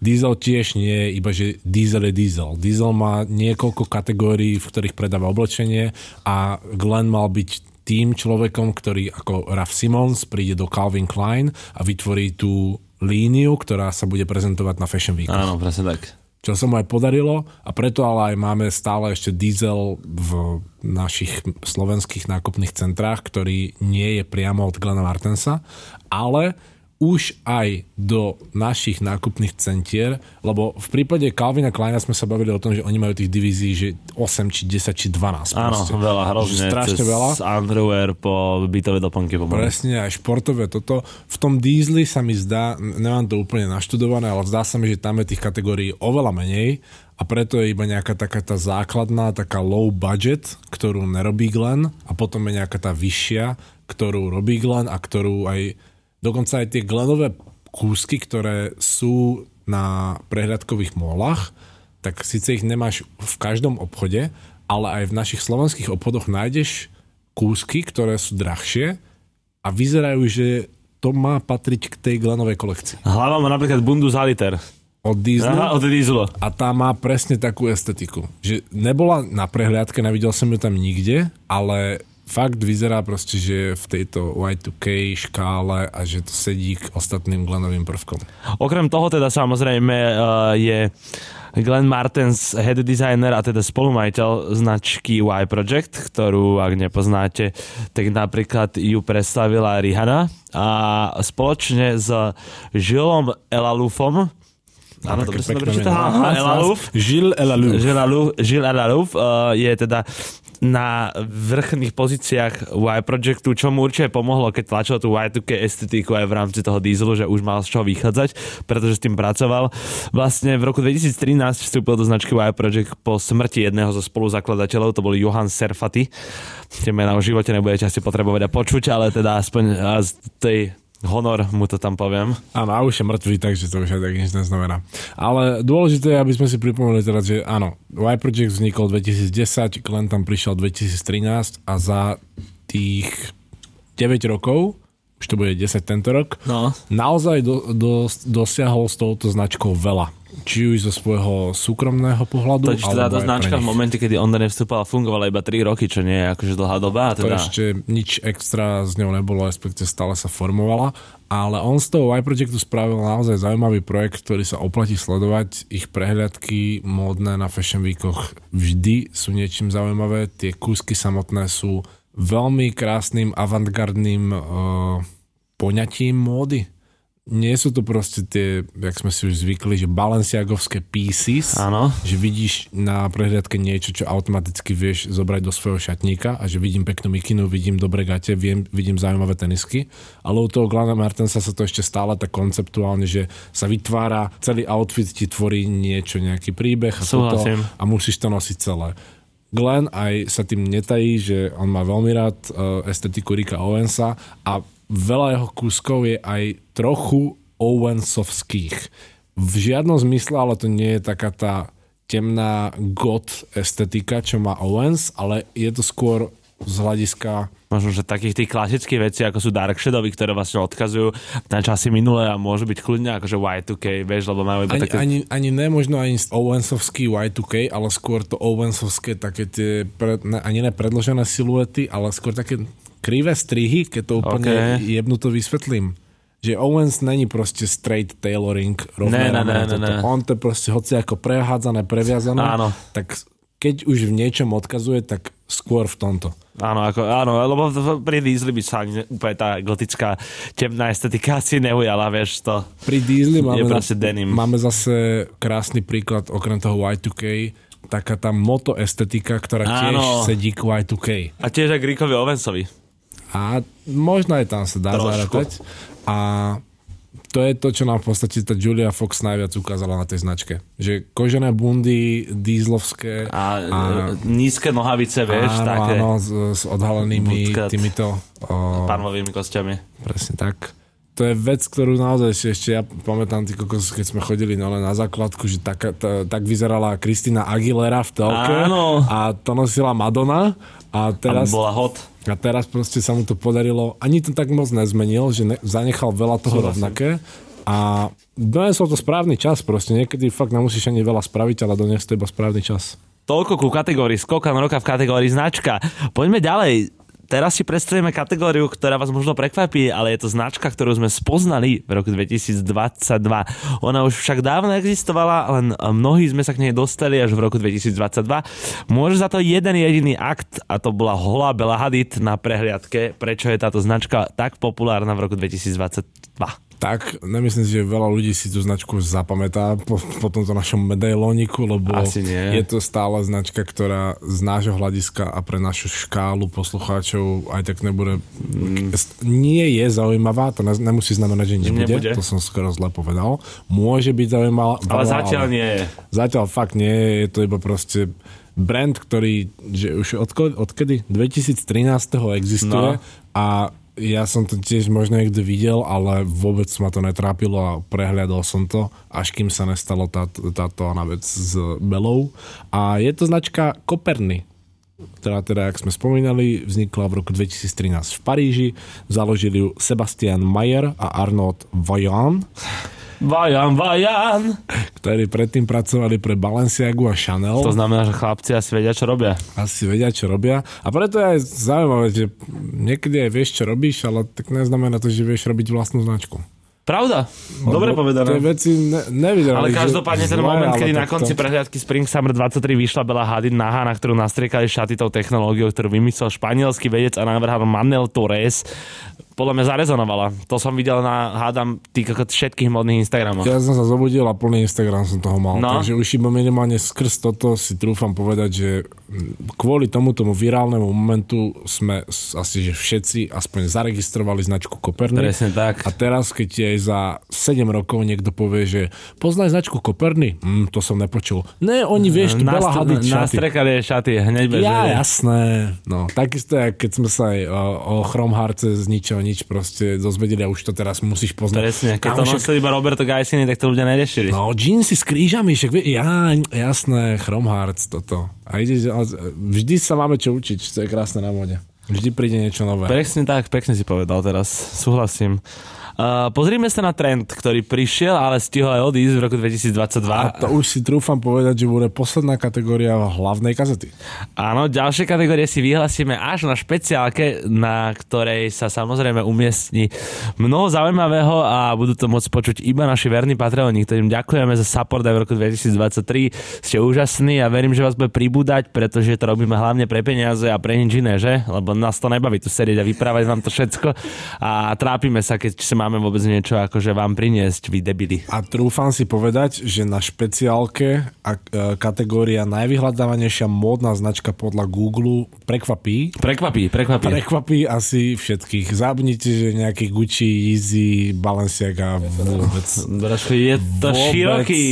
Diesel tiež nie je iba, že diesel je diesel. Diesel má niekoľko kategórií, v ktorých predáva oblečenie a Glenn mal byť tým človekom, ktorý ako Raf Simons príde do Calvin Klein a vytvorí tú líniu, ktorá sa bude prezentovať na Fashion Week. Áno, presne tak. Čo sa mu aj podarilo. A preto ale aj máme stále ešte diesel v našich slovenských nákupných centrách, ktorý nie je priamo od Glena Martensa, ale už aj do našich nákupných centier, lebo v prípade Calvina Kleina sme sa bavili o tom, že oni majú tých divízií, že 8 či 10 či 12. Áno, proste. veľa, Že hrozne. strašne veľa. underwear po bytové doplnky pomaly. Presne, aj športové toto. V tom dízli sa mi zdá, nemám to úplne naštudované, ale zdá sa mi, že tam je tých kategórií oveľa menej a preto je iba nejaká taká tá základná, taká low budget, ktorú nerobí Glenn a potom je nejaká tá vyššia, ktorú robí Glenn a ktorú aj, dokonca aj tie Glennové kúsky, ktoré sú na prehľadkových molách, tak síce ich nemáš v každom obchode, ale aj v našich slovenských obchodoch nájdeš kúsky, ktoré sú drahšie a vyzerajú, že to má patriť k tej Glenovej kolekcii. Hlava má napríklad bundu za liter. Od Disney. Aha, od Dieselu. A tá má presne takú estetiku. Že nebola na prehliadke, nevidel som ju tam nikde, ale fakt vyzerá proste, že je v tejto Y2K škále a že to sedí k ostatným Glenovým prvkom. Okrem toho teda samozrejme uh, je Glenn Martens head designer a teda spolumajiteľ značky Y Project, ktorú ak nepoznáte, tak napríklad ju predstavila Rihanna a spoločne s Žilom Elalufom Áno, dobre som dobre čítal. Aha, Elaluf. Gilles Elaluf. Gilles Elaluf uh, je teda na vrchných pozíciách Y Projectu, čo mu určite pomohlo, keď tlačil tú Y2K estetiku aj v rámci toho dieselu, že už mal z čoho vychádzať, pretože s tým pracoval. Vlastne v roku 2013 vstúpil do značky Y Project po smrti jedného zo spoluzakladateľov, to bol Johan Serfati. Tie mená v živote nebudete asi potrebovať a počuť, ale teda aspoň z tej honor mu to tam poviem. Áno, a už je mŕtvý, takže to už aj tak nič neznamená. Ale dôležité je, aby sme si pripomenuli teraz, že áno, Y Project vznikol 2010, Glenn tam prišiel 2013 a za tých 9 rokov, už to bude 10 tento rok, No. naozaj do, do, dosiahol s touto značkou veľa. Či už zo svojho súkromného pohľadu, Totiž teda tá značka v momente, kedy on nevstúpala, fungovala iba 3 roky, čo nie je akože dlhá doba. A To teda... ešte nič extra z ňou nebolo, respektive stále sa formovala, ale on z toho Y Projectu spravil naozaj zaujímavý projekt, ktorý sa oplatí sledovať. Ich prehľadky módne na Fashion Weekoch vždy sú niečím zaujímavé. Tie kúsky samotné sú veľmi krásnym avantgardným uh, poňatím módy. Nie sú to proste tie, jak sme si už zvykli, že balenciagovské pieces, Áno. že vidíš na prehliadke niečo, čo automaticky vieš zobrať do svojho šatníka a že vidím peknú mikinu, vidím dobre gate, viem, vidím zaujímavé tenisky, ale u toho Glana Martensa sa to ešte stále tak konceptuálne, že sa vytvára, celý outfit ti tvorí niečo, nejaký príbeh a, toto, a musíš to nosiť celé. Glenn aj sa tým netají, že on má veľmi rád uh, estetiku Rika Owensa a veľa jeho kúskov je aj trochu Owensovských. V žiadnom zmysle, ale to nie je taká tá temná goth estetika, čo má Owens, ale je to skôr z hľadiska Možno, že takých tých klasických vecí, ako sú Dark Shadowy, ktoré vlastne odkazujú na časy minulé a môžu byť kľudne akože Y2K, vieš, lebo majú iba ani, také... ani, ani ne možno ani Owensovský Y2K, ale skôr to Owensovské také tie, pre, ne, ani ne predložené siluety, ale skôr také krivé strihy, keď to úplne Ok. jebnuto vysvetlím. Že Owens není proste straight tailoring, rovné Ne, ne, ne, ne. On to proste hoci ako prehádzané, previazané. Áno. Tak keď už v niečom odkazuje, tak skôr v tomto. Áno, ako, áno, lebo pri Diesli by sa úplne tá gotická temná estetika asi neujala, vieš to. Pri Diesli máme, denim. máme zase krásny príklad, okrem toho Y2K, taká tá moto estetika, ktorá tiež Áno. sedí k Y2K. A tiež aj Rickovi Owensovi. A možno aj tam sa dá Trošku. zarátať. A to je to, čo nám v podstate tá Julia Fox najviac ukázala na tej značke. Že kožené bundy, dízlovské A, a nízke nohavice, vieš, áno, také áno, s, s odhalenými Bootcut. týmito o, panovými kostiami. Presne tak. To je vec, ktorú naozaj ešte ja pamätám, ty kokos, keď sme chodili no, na základku, že tak, tá, tak vyzerala Kristina Aguilera v telke Áno. a to nosila Madonna a teraz, Teraz... bola hot. A teraz proste sa mu to podarilo, ani to tak moc nezmenil, že ne, zanechal veľa toho Súhlasím. rovnaké a donesol to správny čas proste, niekedy fakt nemusíš ani veľa spraviť, ale doniesť to iba správny čas. Toľko ku kategórii skokan roka v kategórii značka. Poďme ďalej. Teraz si predstavíme kategóriu, ktorá vás možno prekvapí, ale je to značka, ktorú sme spoznali v roku 2022. Ona už však dávno existovala, len mnohí sme sa k nej dostali až v roku 2022. Môže za to jeden jediný akt a to bola Hola Bela Hadid na prehliadke, prečo je táto značka tak populárna v roku 2022 tak nemyslím si, že veľa ľudí si tú značku zapamätá po, po tomto našom medailóniku, lebo Asi nie. je to stále značka, ktorá z nášho hľadiska a pre našu škálu poslucháčov aj tak nebude... Mm. Nie je zaujímavá, to ne, nemusí znamenať, že nebude, Nebude. to som skoro zle povedal. Môže byť zaujímavá, Ale zatiaľ nie je. Zatiaľ fakt nie je, je to iba proste brand, ktorý že už odkedy? 2013. existuje No. a ja som to tiež možno niekde videl, ale vôbec ma to netrápilo a prehľadol som to, až kým sa nestalo táto, táto ona vec s Belou. A je to značka Koperny, ktorá teda, jak sme spomínali, vznikla v roku 2013 v Paríži. Založili ju Sebastian Mayer a Arnaud Vaillant Vajan, vajan! ktorí predtým pracovali pre Balenciagu a Chanel. To znamená, že chlapci asi vedia, čo robia. Asi vedia, čo robia. A preto je aj zaujímavé, že niekedy aj vieš, čo robíš, ale tak neznamená to, že vieš robiť vlastnú značku. Pravda? Dobre povedané. Tie veci ne, Ale každopádne ten zle, moment, kedy na konci prehliadky Spring Summer 23 vyšla Bela Hadid nahá, na ktorú nastriekali šaty tou technológiou, ktorú vymyslel španielský vedec a návrhal Manel Torres, podľa mňa zarezonovala. To som videl na, hádam, tých všetkých modných Instagramov. Ja som sa zobudil a plný Instagram som toho mal. No. Takže už iba minimálne skrz toto si trúfam povedať, že kvôli tomu tomu virálnemu momentu sme asi že všetci aspoň zaregistrovali značku Koperny. Presne tak. A teraz, keď aj za 7 rokov niekto povie, že poznaj značku Koperny, mm, to som nepočul. Ne, oni vieš, to Bela Hadid šaty. Nastrekali jej šaty hneď bez Ja, jasné. No, takisto, keď sme sa aj o, o Chromharce z ničoho nič proste dozvedeli a už to teraz musíš poznať. Presne, keď to Kámo, však- nosili iba Roberto Gaisini, tak to ľudia neriešili. No, jeansy s krížami, však vie, ja, jasné, Chromhearts, toto. A ide, vždy sa máme čo učiť, to je krásne na mode. Vždy príde niečo nové. Presne tak, pekne si povedal teraz. Súhlasím. Uh, pozrime sa na trend, ktorý prišiel, ale stihol aj odísť v roku 2022. A to už si trúfam povedať, že bude posledná kategória hlavnej kazety. Áno, ďalšie kategórie si vyhlasíme až na špeciálke, na ktorej sa samozrejme umiestni mnoho zaujímavého a budú to môcť počuť iba naši verní patreoni, ktorým ďakujeme za support aj v roku 2023. Ste úžasní a verím, že vás bude pribúdať, pretože to robíme hlavne pre peniaze a pre nič iné, že? Lebo nás to nebaví tu sedieť a vyprávať vám to všetko a trápime sa, keď sa máme vôbec niečo akože vám priniesť, vy debili. A trúfam si povedať, že na špeciálke a, e, kategória najvyhľadávanejšia módna značka podľa Google prekvapí. Prekvapí, prekvapí. Prekvapí asi všetkých. Zabudnite, že nejaký Gucci, Yeezy, Balenciaga vôbec. Trošku je to Vôbec. široký.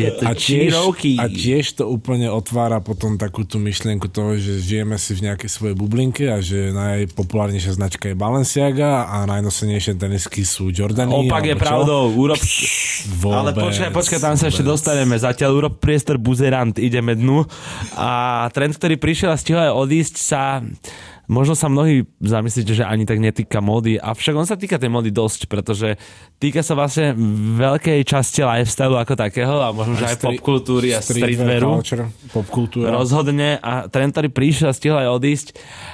Je to a tiež, široký. a tiež to úplne otvára potom takú tú myšlienku toho, že žijeme si v nejakej svojej bublinke a že najpopulárnejšia značka je Balenciaga a najnosenejšie tenisky sú Jordany. Opak je pravdou. Urob... Vôbec, Ale počkaj, počkaj, tam sa ešte vôbec. dostaneme. Zatiaľ urob priestor buzerant, ideme dnu. A trend, ktorý prišiel a stihol aj odísť sa Možno sa mnohí zamyslíte, že ani tak netýka módy, avšak on sa týka tej módy dosť, pretože týka sa vlastne veľkej časti lifestyle ako takého a možno, že aj Street- popkultúry a streetwear streetwearu. popkultúra. Rozhodne a trend, ktorý prišiel a stihol aj odísť,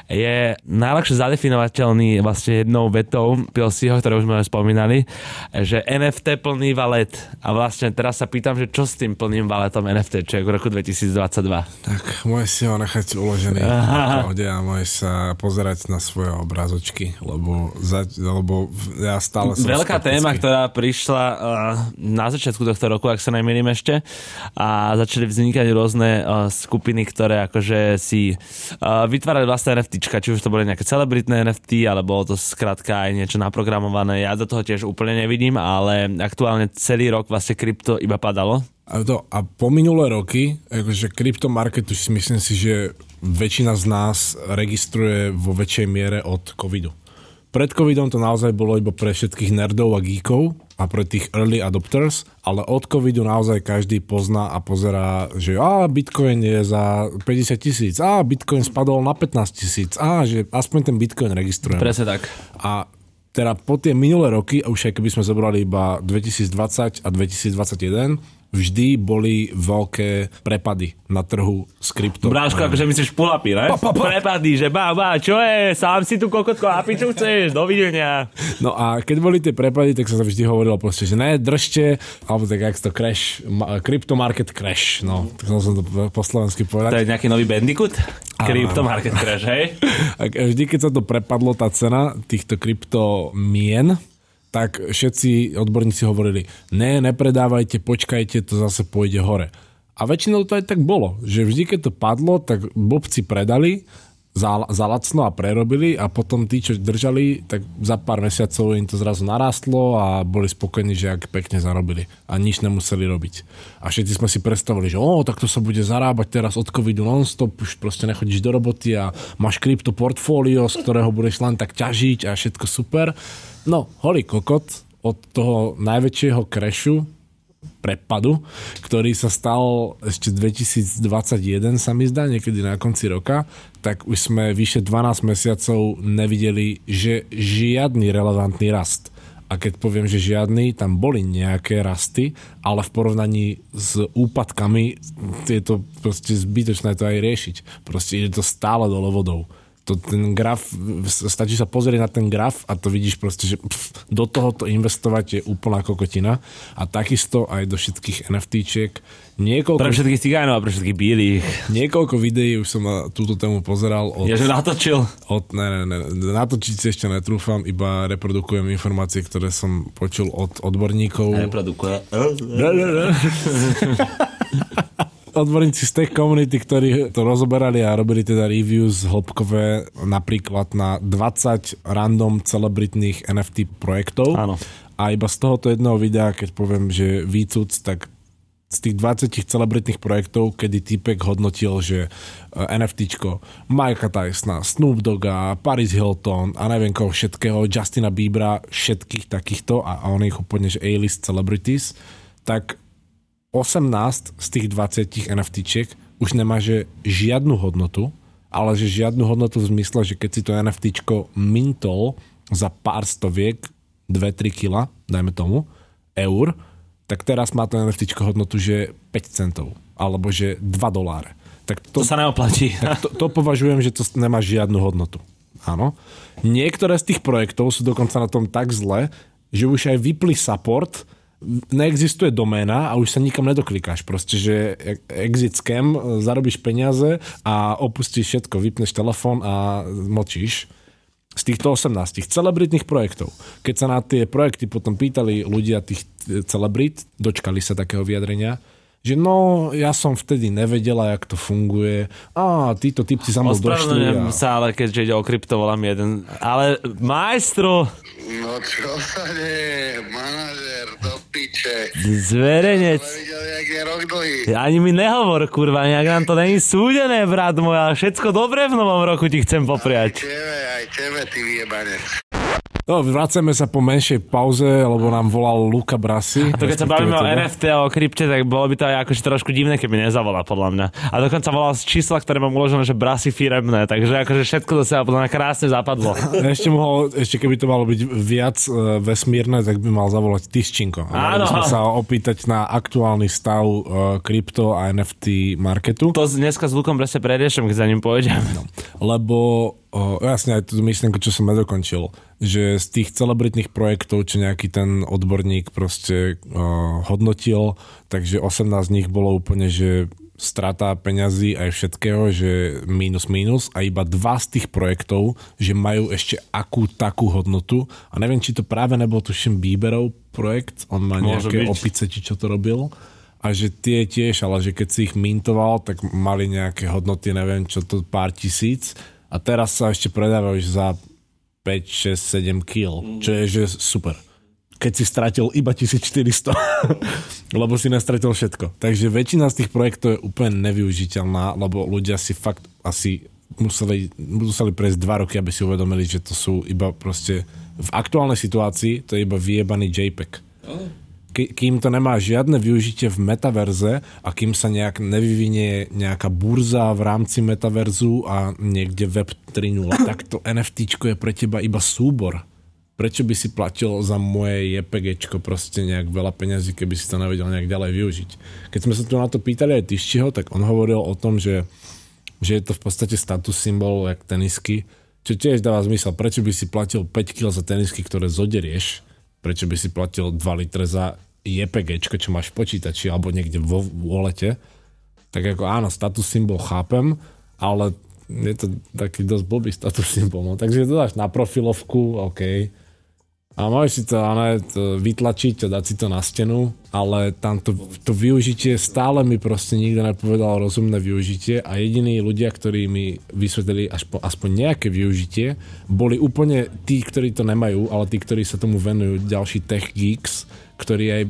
je najľahšie zadefinovateľný vlastne jednou vetou Pilsiho, ktoré už sme aj spomínali, že NFT plný valet. A vlastne teraz sa pýtam, že čo s tým plným valetom NFT, čo je v roku 2022. Tak môžeš si ho nechať uložený v *laughs* pohode a môžeš sa pozerať na svoje obrázočky, lebo, za, lebo ja stále som Veľká skeptický. téma, ktorá prišla uh, na začiatku tohto roku, ak sa nemýlim ešte, a začali vznikať rôzne uh, skupiny, ktoré akože si uh, vytvárali vlastné NFTčka, či už to boli nejaké celebritné NFT, ale bolo to skrátka aj niečo naprogramované. Ja do toho tiež úplne nevidím, ale aktuálne celý rok vlastne krypto iba padalo. A, to, a po minulé roky, akože kryptomarket už si myslím si, že väčšina z nás registruje vo väčšej miere od covidu. Pred covidom to naozaj bolo iba pre všetkých nerdov a geekov a pre tých early adopters, ale od covidu naozaj každý pozná a pozerá, že a bitcoin je za 50 tisíc, a bitcoin spadol na 15 tisíc, a že aspoň ten bitcoin registrujeme. Presne tak. A teda po tie minulé roky, už aj keby sme zobrali iba 2020 a 2021, vždy boli veľké prepady na trhu s krypto. Bráško, akože myslíš pulapy, ne? Pa, pa, pa. Prepadí, že bá, bá, čo je, sám si tu kokotko a piču chceš, dovidenia. No a keď boli tie prepady, tak sa vždy hovorilo proste, že ne, držte, alebo tak jak to crash, crypto market crash, no, tak som to po slovensky povedať. To je nejaký nový bandicoot? Crypto market crash, hej? *laughs* A vždy, keď sa to prepadlo, tá cena týchto kryptomien, tak všetci odborníci hovorili, ne, nepredávajte, počkajte, to zase pôjde hore. A väčšinou to aj tak bolo, že vždy, keď to padlo, tak bobci predali za, za lacno a prerobili a potom tí, čo držali, tak za pár mesiacov im to zrazu narastlo a boli spokojní, že ak pekne zarobili a nič nemuseli robiť. A všetci sme si predstavili, že o, tak to sa bude zarábať teraz od covidu non-stop, už proste nechodíš do roboty a máš krypto portfólio, z ktorého budeš len tak ťažiť a všetko super. No, holý kokot, od toho najväčšieho krešu prepadu, ktorý sa stal ešte 2021 sa mi zdá, niekedy na konci roka, tak už sme vyše 12 mesiacov nevideli, že žiadny relevantný rast. A keď poviem, že žiadny, tam boli nejaké rasty, ale v porovnaní s úpadkami je to proste zbytočné to aj riešiť. Proste ide to stále dole vodou to, ten graf, stačí sa pozrieť na ten graf a to vidíš proste, že pff, do tohoto investovať je úplná kokotina a takisto aj do všetkých NFTčiek. Niekoľko, pre všetkých cigánov a pre všetkých bielých. Niekoľko videí už som na túto tému pozeral. Od, ja, že natočil? Od, ne, ne, ne, natočiť si ešte netrúfam, iba reprodukujem informácie, ktoré som počul od odborníkov. Reprodukuje. *laughs* *laughs* odborníci z tech komunity, ktorí to rozoberali a robili teda reviews hĺbkové napríklad na 20 random celebritných NFT projektov. Áno. A iba z tohoto jedného videa, keď poviem, že výcuc, tak z tých 20 celebritných projektov, kedy typek hodnotil, že eh, NFTčko Mike'a Tysona, Snoop Dogga, Paris Hilton a neviem koho všetkého, Justina Biebera, všetkých takýchto a, a on ich úplne, že A-list celebrities, tak 18 z tých 20 NFTčiek už nemá že žiadnu hodnotu, ale že žiadnu hodnotu v zmysle, že keď si to NFTčko mintol za pár stoviek, 2-3 kila, dajme tomu, eur, tak teraz má to NFTčko hodnotu, že 5 centov, alebo že 2 doláre. Tak to, to sa neoplatí. Tak to, to považujem, že to nemá žiadnu hodnotu. Áno. Niektoré z tých projektov sú dokonca na tom tak zle, že už aj vypli support neexistuje doména a už sa nikam nedoklikáš. Proste, že exit scam, zarobíš peniaze a opustíš všetko, vypneš telefón a močíš z týchto 18 tých celebritných projektov. Keď sa na tie projekty potom pýtali ľudia tých celebrit, dočkali sa takého vyjadrenia, že no, ja som vtedy nevedela, jak to funguje. A títo typci sa mnou došli. A... sa, ale keďže ide o krypto, volám jeden. Ale majstro... No čo sa nie, manažer, do piče. Zverejnec. Ani mi nehovor, kurva, nejak nám to není súdené, brat môj, ale všetko dobré v novom roku ti chcem popriať. Aj tebe, aj tebe, ty vyjebanec. No, vraceme sa po menšej pauze, lebo nám volal Luka Brasi. A to keď sa bavíme o NFT a o krypte, tak bolo by to aj akože trošku divné, keby nezavolal, podľa mňa. A dokonca volal z čísla, ktoré mám uložené, že Brasi firemné, takže akože všetko do seba podľa mňa krásne zapadlo. *laughs* ešte, mohol, ešte keby to malo byť viac uh, vesmírne, tak by mal zavolať Tyščinko. Áno. sme sa opýtať na aktuálny stav uh, krypto a NFT marketu. To dneska s Lukom presne preriešem, keď za ním pôjdem. No. Lebo uh, jasne, aj tú myšlienku, čo som nedokončil že z tých celebritných projektov, čo nejaký ten odborník proste uh, hodnotil, takže 18 z nich bolo úplne, že strata peňazí aj všetkého, že minus minus. A iba dva z tých projektov, že majú ešte akú takú hodnotu. A neviem, či to práve nebol tuším Bieberov projekt, on má Môže nejaké byť. opice, či čo to robil. A že tie tiež, ale že keď si ich mintoval, tak mali nejaké hodnoty, neviem čo to, pár tisíc. A teraz sa ešte predávajú za 5, 6, 7 kg, mm. čo je že super. Keď si stratil iba 1400, *laughs* lebo si nestratil všetko. Takže väčšina z tých projektov je úplne nevyužiteľná, lebo ľudia si fakt asi museli, museli prejsť dva roky, aby si uvedomili, že to sú iba proste v aktuálnej situácii to je iba vyjebaný JPEG. Oh kým to nemá žiadne využitie v metaverze a kým sa nejak nevyvinie nejaká burza v rámci metaverzu a niekde Web 3.0, *coughs* tak to NFT je pre teba iba súbor. prečo by si platil za moje JPGčko proste nejak veľa peňazí, keby si to nevedel nejak ďalej využiť. Keď sme sa tu na to pýtali aj Tyščiho, tak on hovoril o tom, že, že je to v podstate status symbol, jak tenisky, čo tiež dáva zmysel. Prečo by si platil 5 kg za tenisky, ktoré zoderieš? Prečo by si platil 2 litre za JPGčko, čo máš v počítači alebo niekde vo volete? Tak ako áno, status symbol chápem, ale je to taký dosť blbý status symbol. No. Takže to dáš na profilovku, OK. A môžeš si to, ale, to vytlačiť a dať si to na stenu, ale tam to, to využitie stále mi proste nikto nepovedal rozumné využitie a jediní ľudia, ktorí mi vysvetlili aspoň, aspoň nejaké využitie, boli úplne tí, ktorí to nemajú, ale tí, ktorí sa tomu venujú, ďalší tech geeks, ktorí aj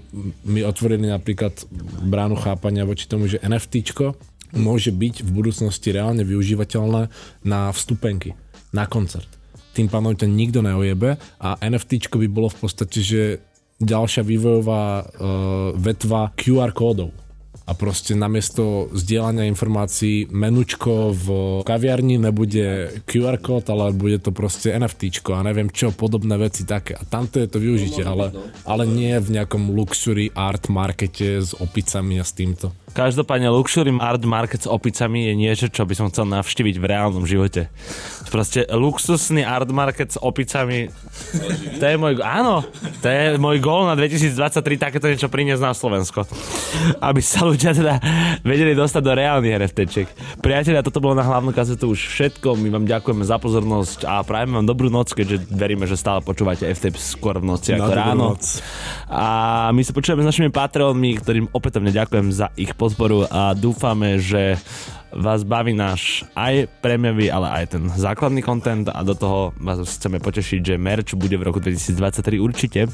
mi otvorili napríklad bránu chápania voči tomu, že NFTčko môže byť v budúcnosti reálne využívateľné na vstupenky, na koncert. Tým pádom ťa nikto neojebe a NFT by bolo v podstate, že ďalšia vývojová uh, vetva QR kódov a proste namiesto zdieľania informácií menučko v kaviarni nebude QR kód, ale bude to proste NFT a neviem čo, podobné veci také. A tamto je to využitie, ale, ale nie v nejakom luxury art markete s opicami a s týmto. Každopádne Luxury Art Market s opicami je niečo, čo by som chcel navštíviť v reálnom živote. Proste luxusný art market s opicami, to je môj, áno, to je môj gól na 2023 takéto niečo priniesť na Slovensko. Aby sa ľudia teda vedeli dostať do reálnych NFTčiek. Priatelia, toto bolo na hlavnú kazetu už všetko. My vám ďakujeme za pozornosť a prajeme vám dobrú noc, keďže veríme, že stále počúvate FTP skôr v noci Na ráno. noc. A my sa počujeme s našimi Patreonmi, ktorým opätovne ďakujem za ich podporu a dúfame, že vás baví náš aj prémiový, ale aj ten základný content a do toho vás chceme potešiť, že merch bude v roku 2023 určite,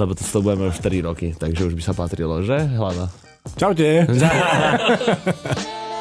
lebo to sledujeme už 4 roky, takže už by sa patrilo, že? Hlava. Čaute! *laughs*